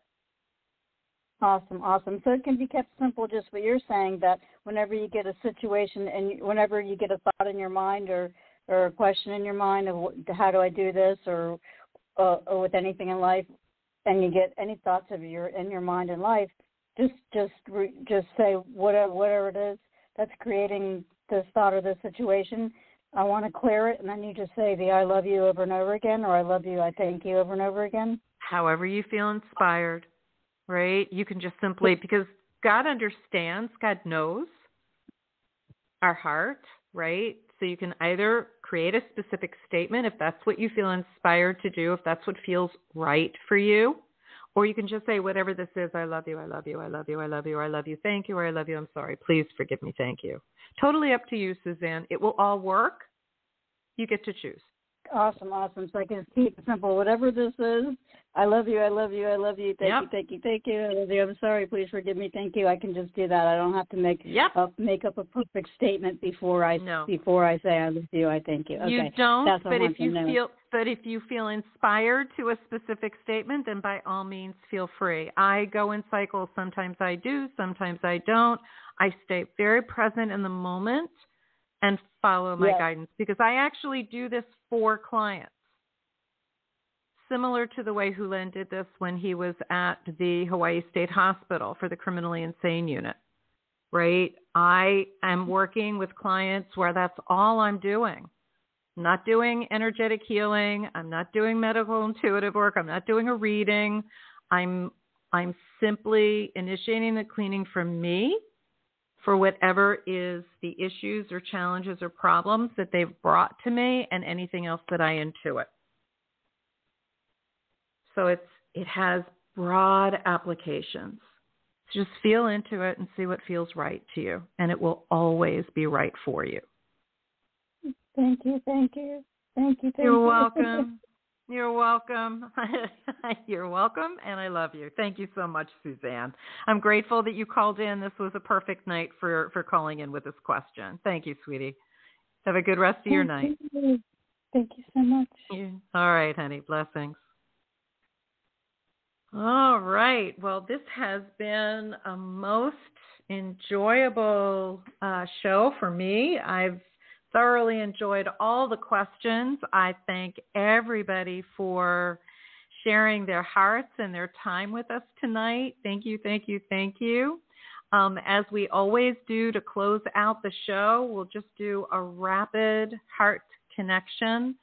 Awesome, awesome. So it can be kept simple, just what you're saying, that whenever you get a situation and whenever you get a thought in your mind or or a question in your mind of how do I do this or uh, or with anything in life, and you get any thoughts of your in your mind in life, just just re, just say whatever whatever it is that's creating this thought or this situation. I want to clear it, and then you just say the "I love you" over and over again, or "I love you," "I thank you" over and over again however you feel inspired, right? You can just simply, because God understands, God knows our heart, right? So you can either create a specific statement if that's what you feel inspired to do, if that's what feels right for you, or you can just say whatever this is, I love you, I love you, I love you, I love you, I love you, thank you, or I love you, I'm sorry, please forgive me, thank you. Totally up to you, Suzanne. It will all work. You get to choose. Awesome, awesome. So I can keep it simple. Whatever this is, I love you, I love you, I love you. Thank yep. you, thank you, thank you. I love you. I'm sorry. Please forgive me. Thank you. I can just do that. I don't have to make yep. up make up a perfect statement before I no. before I say I love you. I thank you. Okay. You don't. That's but if you feel but if you feel inspired to a specific statement, then by all means feel free. I go in cycles. Sometimes I do. Sometimes I don't. I stay very present in the moment and follow my yes. guidance because I actually do this for clients. Similar to the way Hew Len did this when he was at the Hawaii State Hospital for the criminally insane unit, right? I am working with clients where that's all I'm doing. I'm not doing energetic healing. I'm not doing medical intuitive work. I'm not doing a reading. I'm I'm simply initiating the cleaning from me for whatever is the issues or challenges or problems that they've brought to me and anything else that I intuit. So it's it has broad applications. So just feel into it and see what feels right to you and it will always be right for you. Thank you, thank you. Thank you. Thank You're you. welcome. You're welcome. You're welcome, and I love you. Thank you so much, Suzanne. I'm grateful that you called in. This was a perfect night for for calling in with this question. Thank you, sweetie. Have a good rest of Thank your night. You. Thank you so much. All right, honey. Blessings. All right. Well, this has been a most enjoyable uh, show for me. I've thoroughly enjoyed all the questions. I thank everybody for sharing their hearts and their time with us tonight. Thank you, thank you, thank you. Um, as we always do to close out the show, we'll just do a rapid heart connection.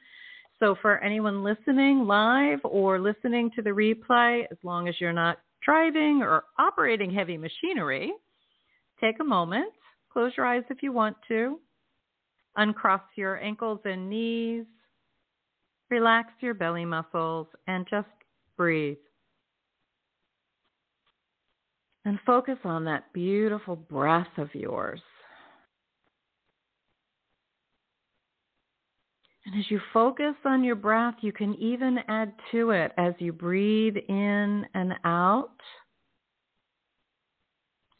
So, for anyone listening live or listening to the replay, as long as you're not driving or operating heavy machinery, take a moment, close your eyes if you want to, Uncross your ankles and knees. Relax your belly muscles and just breathe. And focus on that beautiful breath of yours. And as you focus on your breath, you can even add to it as you breathe in and out.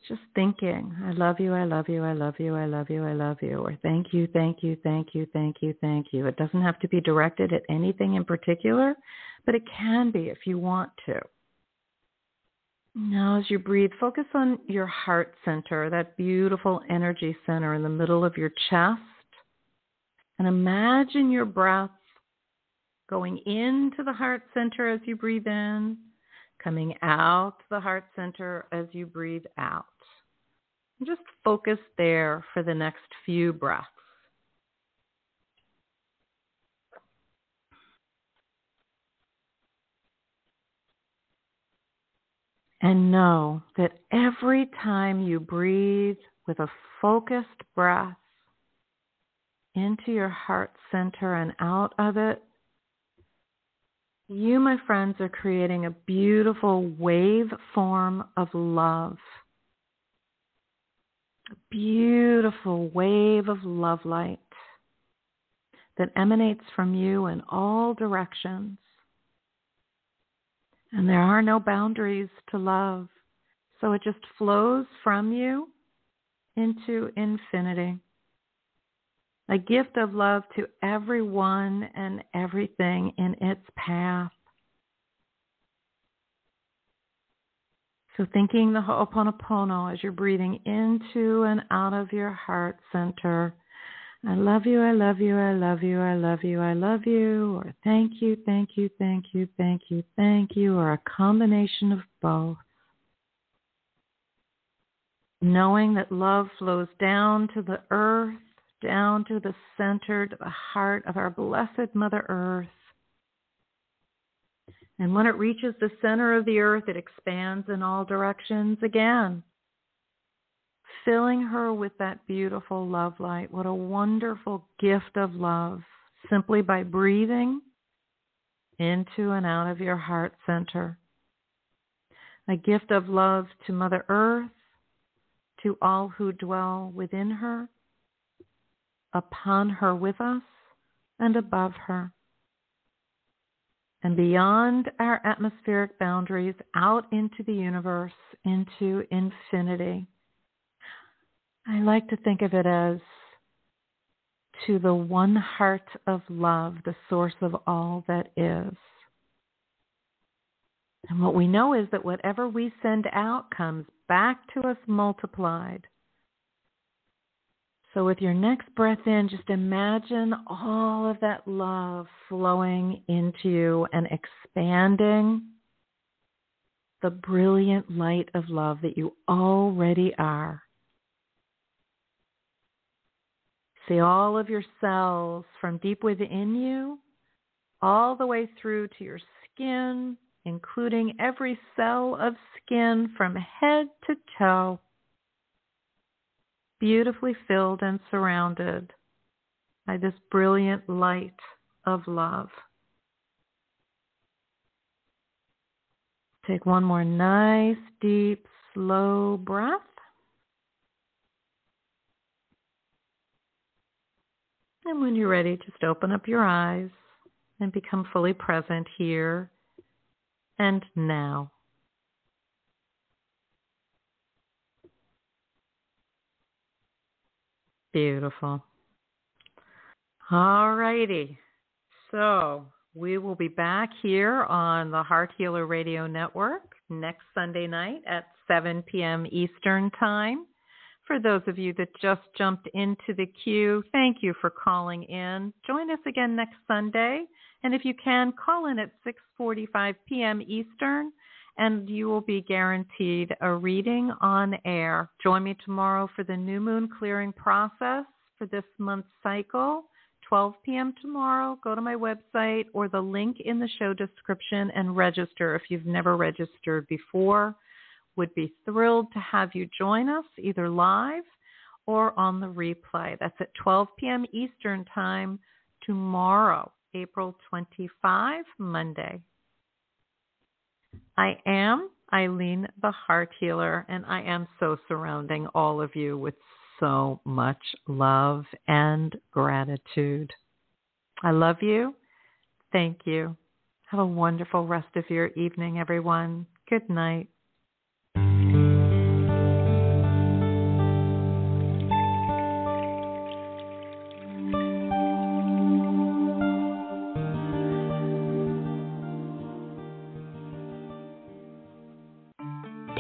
Just thinking, I love you, I love you, I love you, I love you, I love you, or thank you, thank you, thank you, thank you, thank you. It doesn't have to be directed at anything in particular, but it can be if you want to. Now, as you breathe, focus on your heart center, that beautiful energy center in the middle of your chest. And imagine your breath going into the heart center as you breathe in, coming out the heart center as you breathe out. Just focus there for the next few breaths. And know that every time you breathe with a focused breath into your heart center and out of it, you, my friends, are creating a beautiful wave form of love. A beautiful wave of love light that emanates from you in all directions. And there are no boundaries to love. So it just flows from you into infinity. A gift of love to everyone and everything in its path. So thinking the Ho'oponopono as you're breathing into and out of your heart center I love you, I love you, I love you, I love you, I love you, or thank you, thank you, thank you, thank you, thank you, or a combination of both. Knowing that love flows down to the earth, down to the center, to the heart of our blessed Mother Earth. And when it reaches the center of the earth, it expands in all directions again filling her with that beautiful love light. What a wonderful gift of love simply by breathing into and out of your heart center. A gift of love to Mother Earth, to all who dwell within her, upon her with us, and above her. And beyond our atmospheric boundaries, out into the universe, into infinity. I like to think of it as to the one heart of love, the source of all that is. And what we know is that whatever we send out comes back to us multiplied. So, with your next breath in, just imagine all of that love flowing into you and expanding the brilliant light of love that you already are. See all of your cells from deep within you, all the way through to your skin, including every cell of skin from head to toe, beautifully filled and surrounded by this brilliant light of love. Take one more nice, deep, slow breath. And when you're ready, just open up your eyes and become fully present here and now. Beautiful. All righty. So we will be back here on the Heart Healer Radio Network next Sunday night at 7 p.m. Eastern Time. For those of you that just jumped into the queue, thank you for calling in. Join us again next Sunday, and if you can, call in at 6:45 p.m. Eastern, and you will be guaranteed a reading on air. Join me tomorrow for the new moon clearing process for this month's cycle. 12 p.m. tomorrow. Go to my website or the link in the show description and register if you've never registered before would be thrilled to have you join us either live or on the replay. That's at 12 p.m. Eastern Time tomorrow, April 25, Monday. I am Ilene, the Heart Healer, and I am so surrounding all of you with so much love and gratitude. I love you. Thank you. Have a wonderful rest of your evening, everyone. Good night.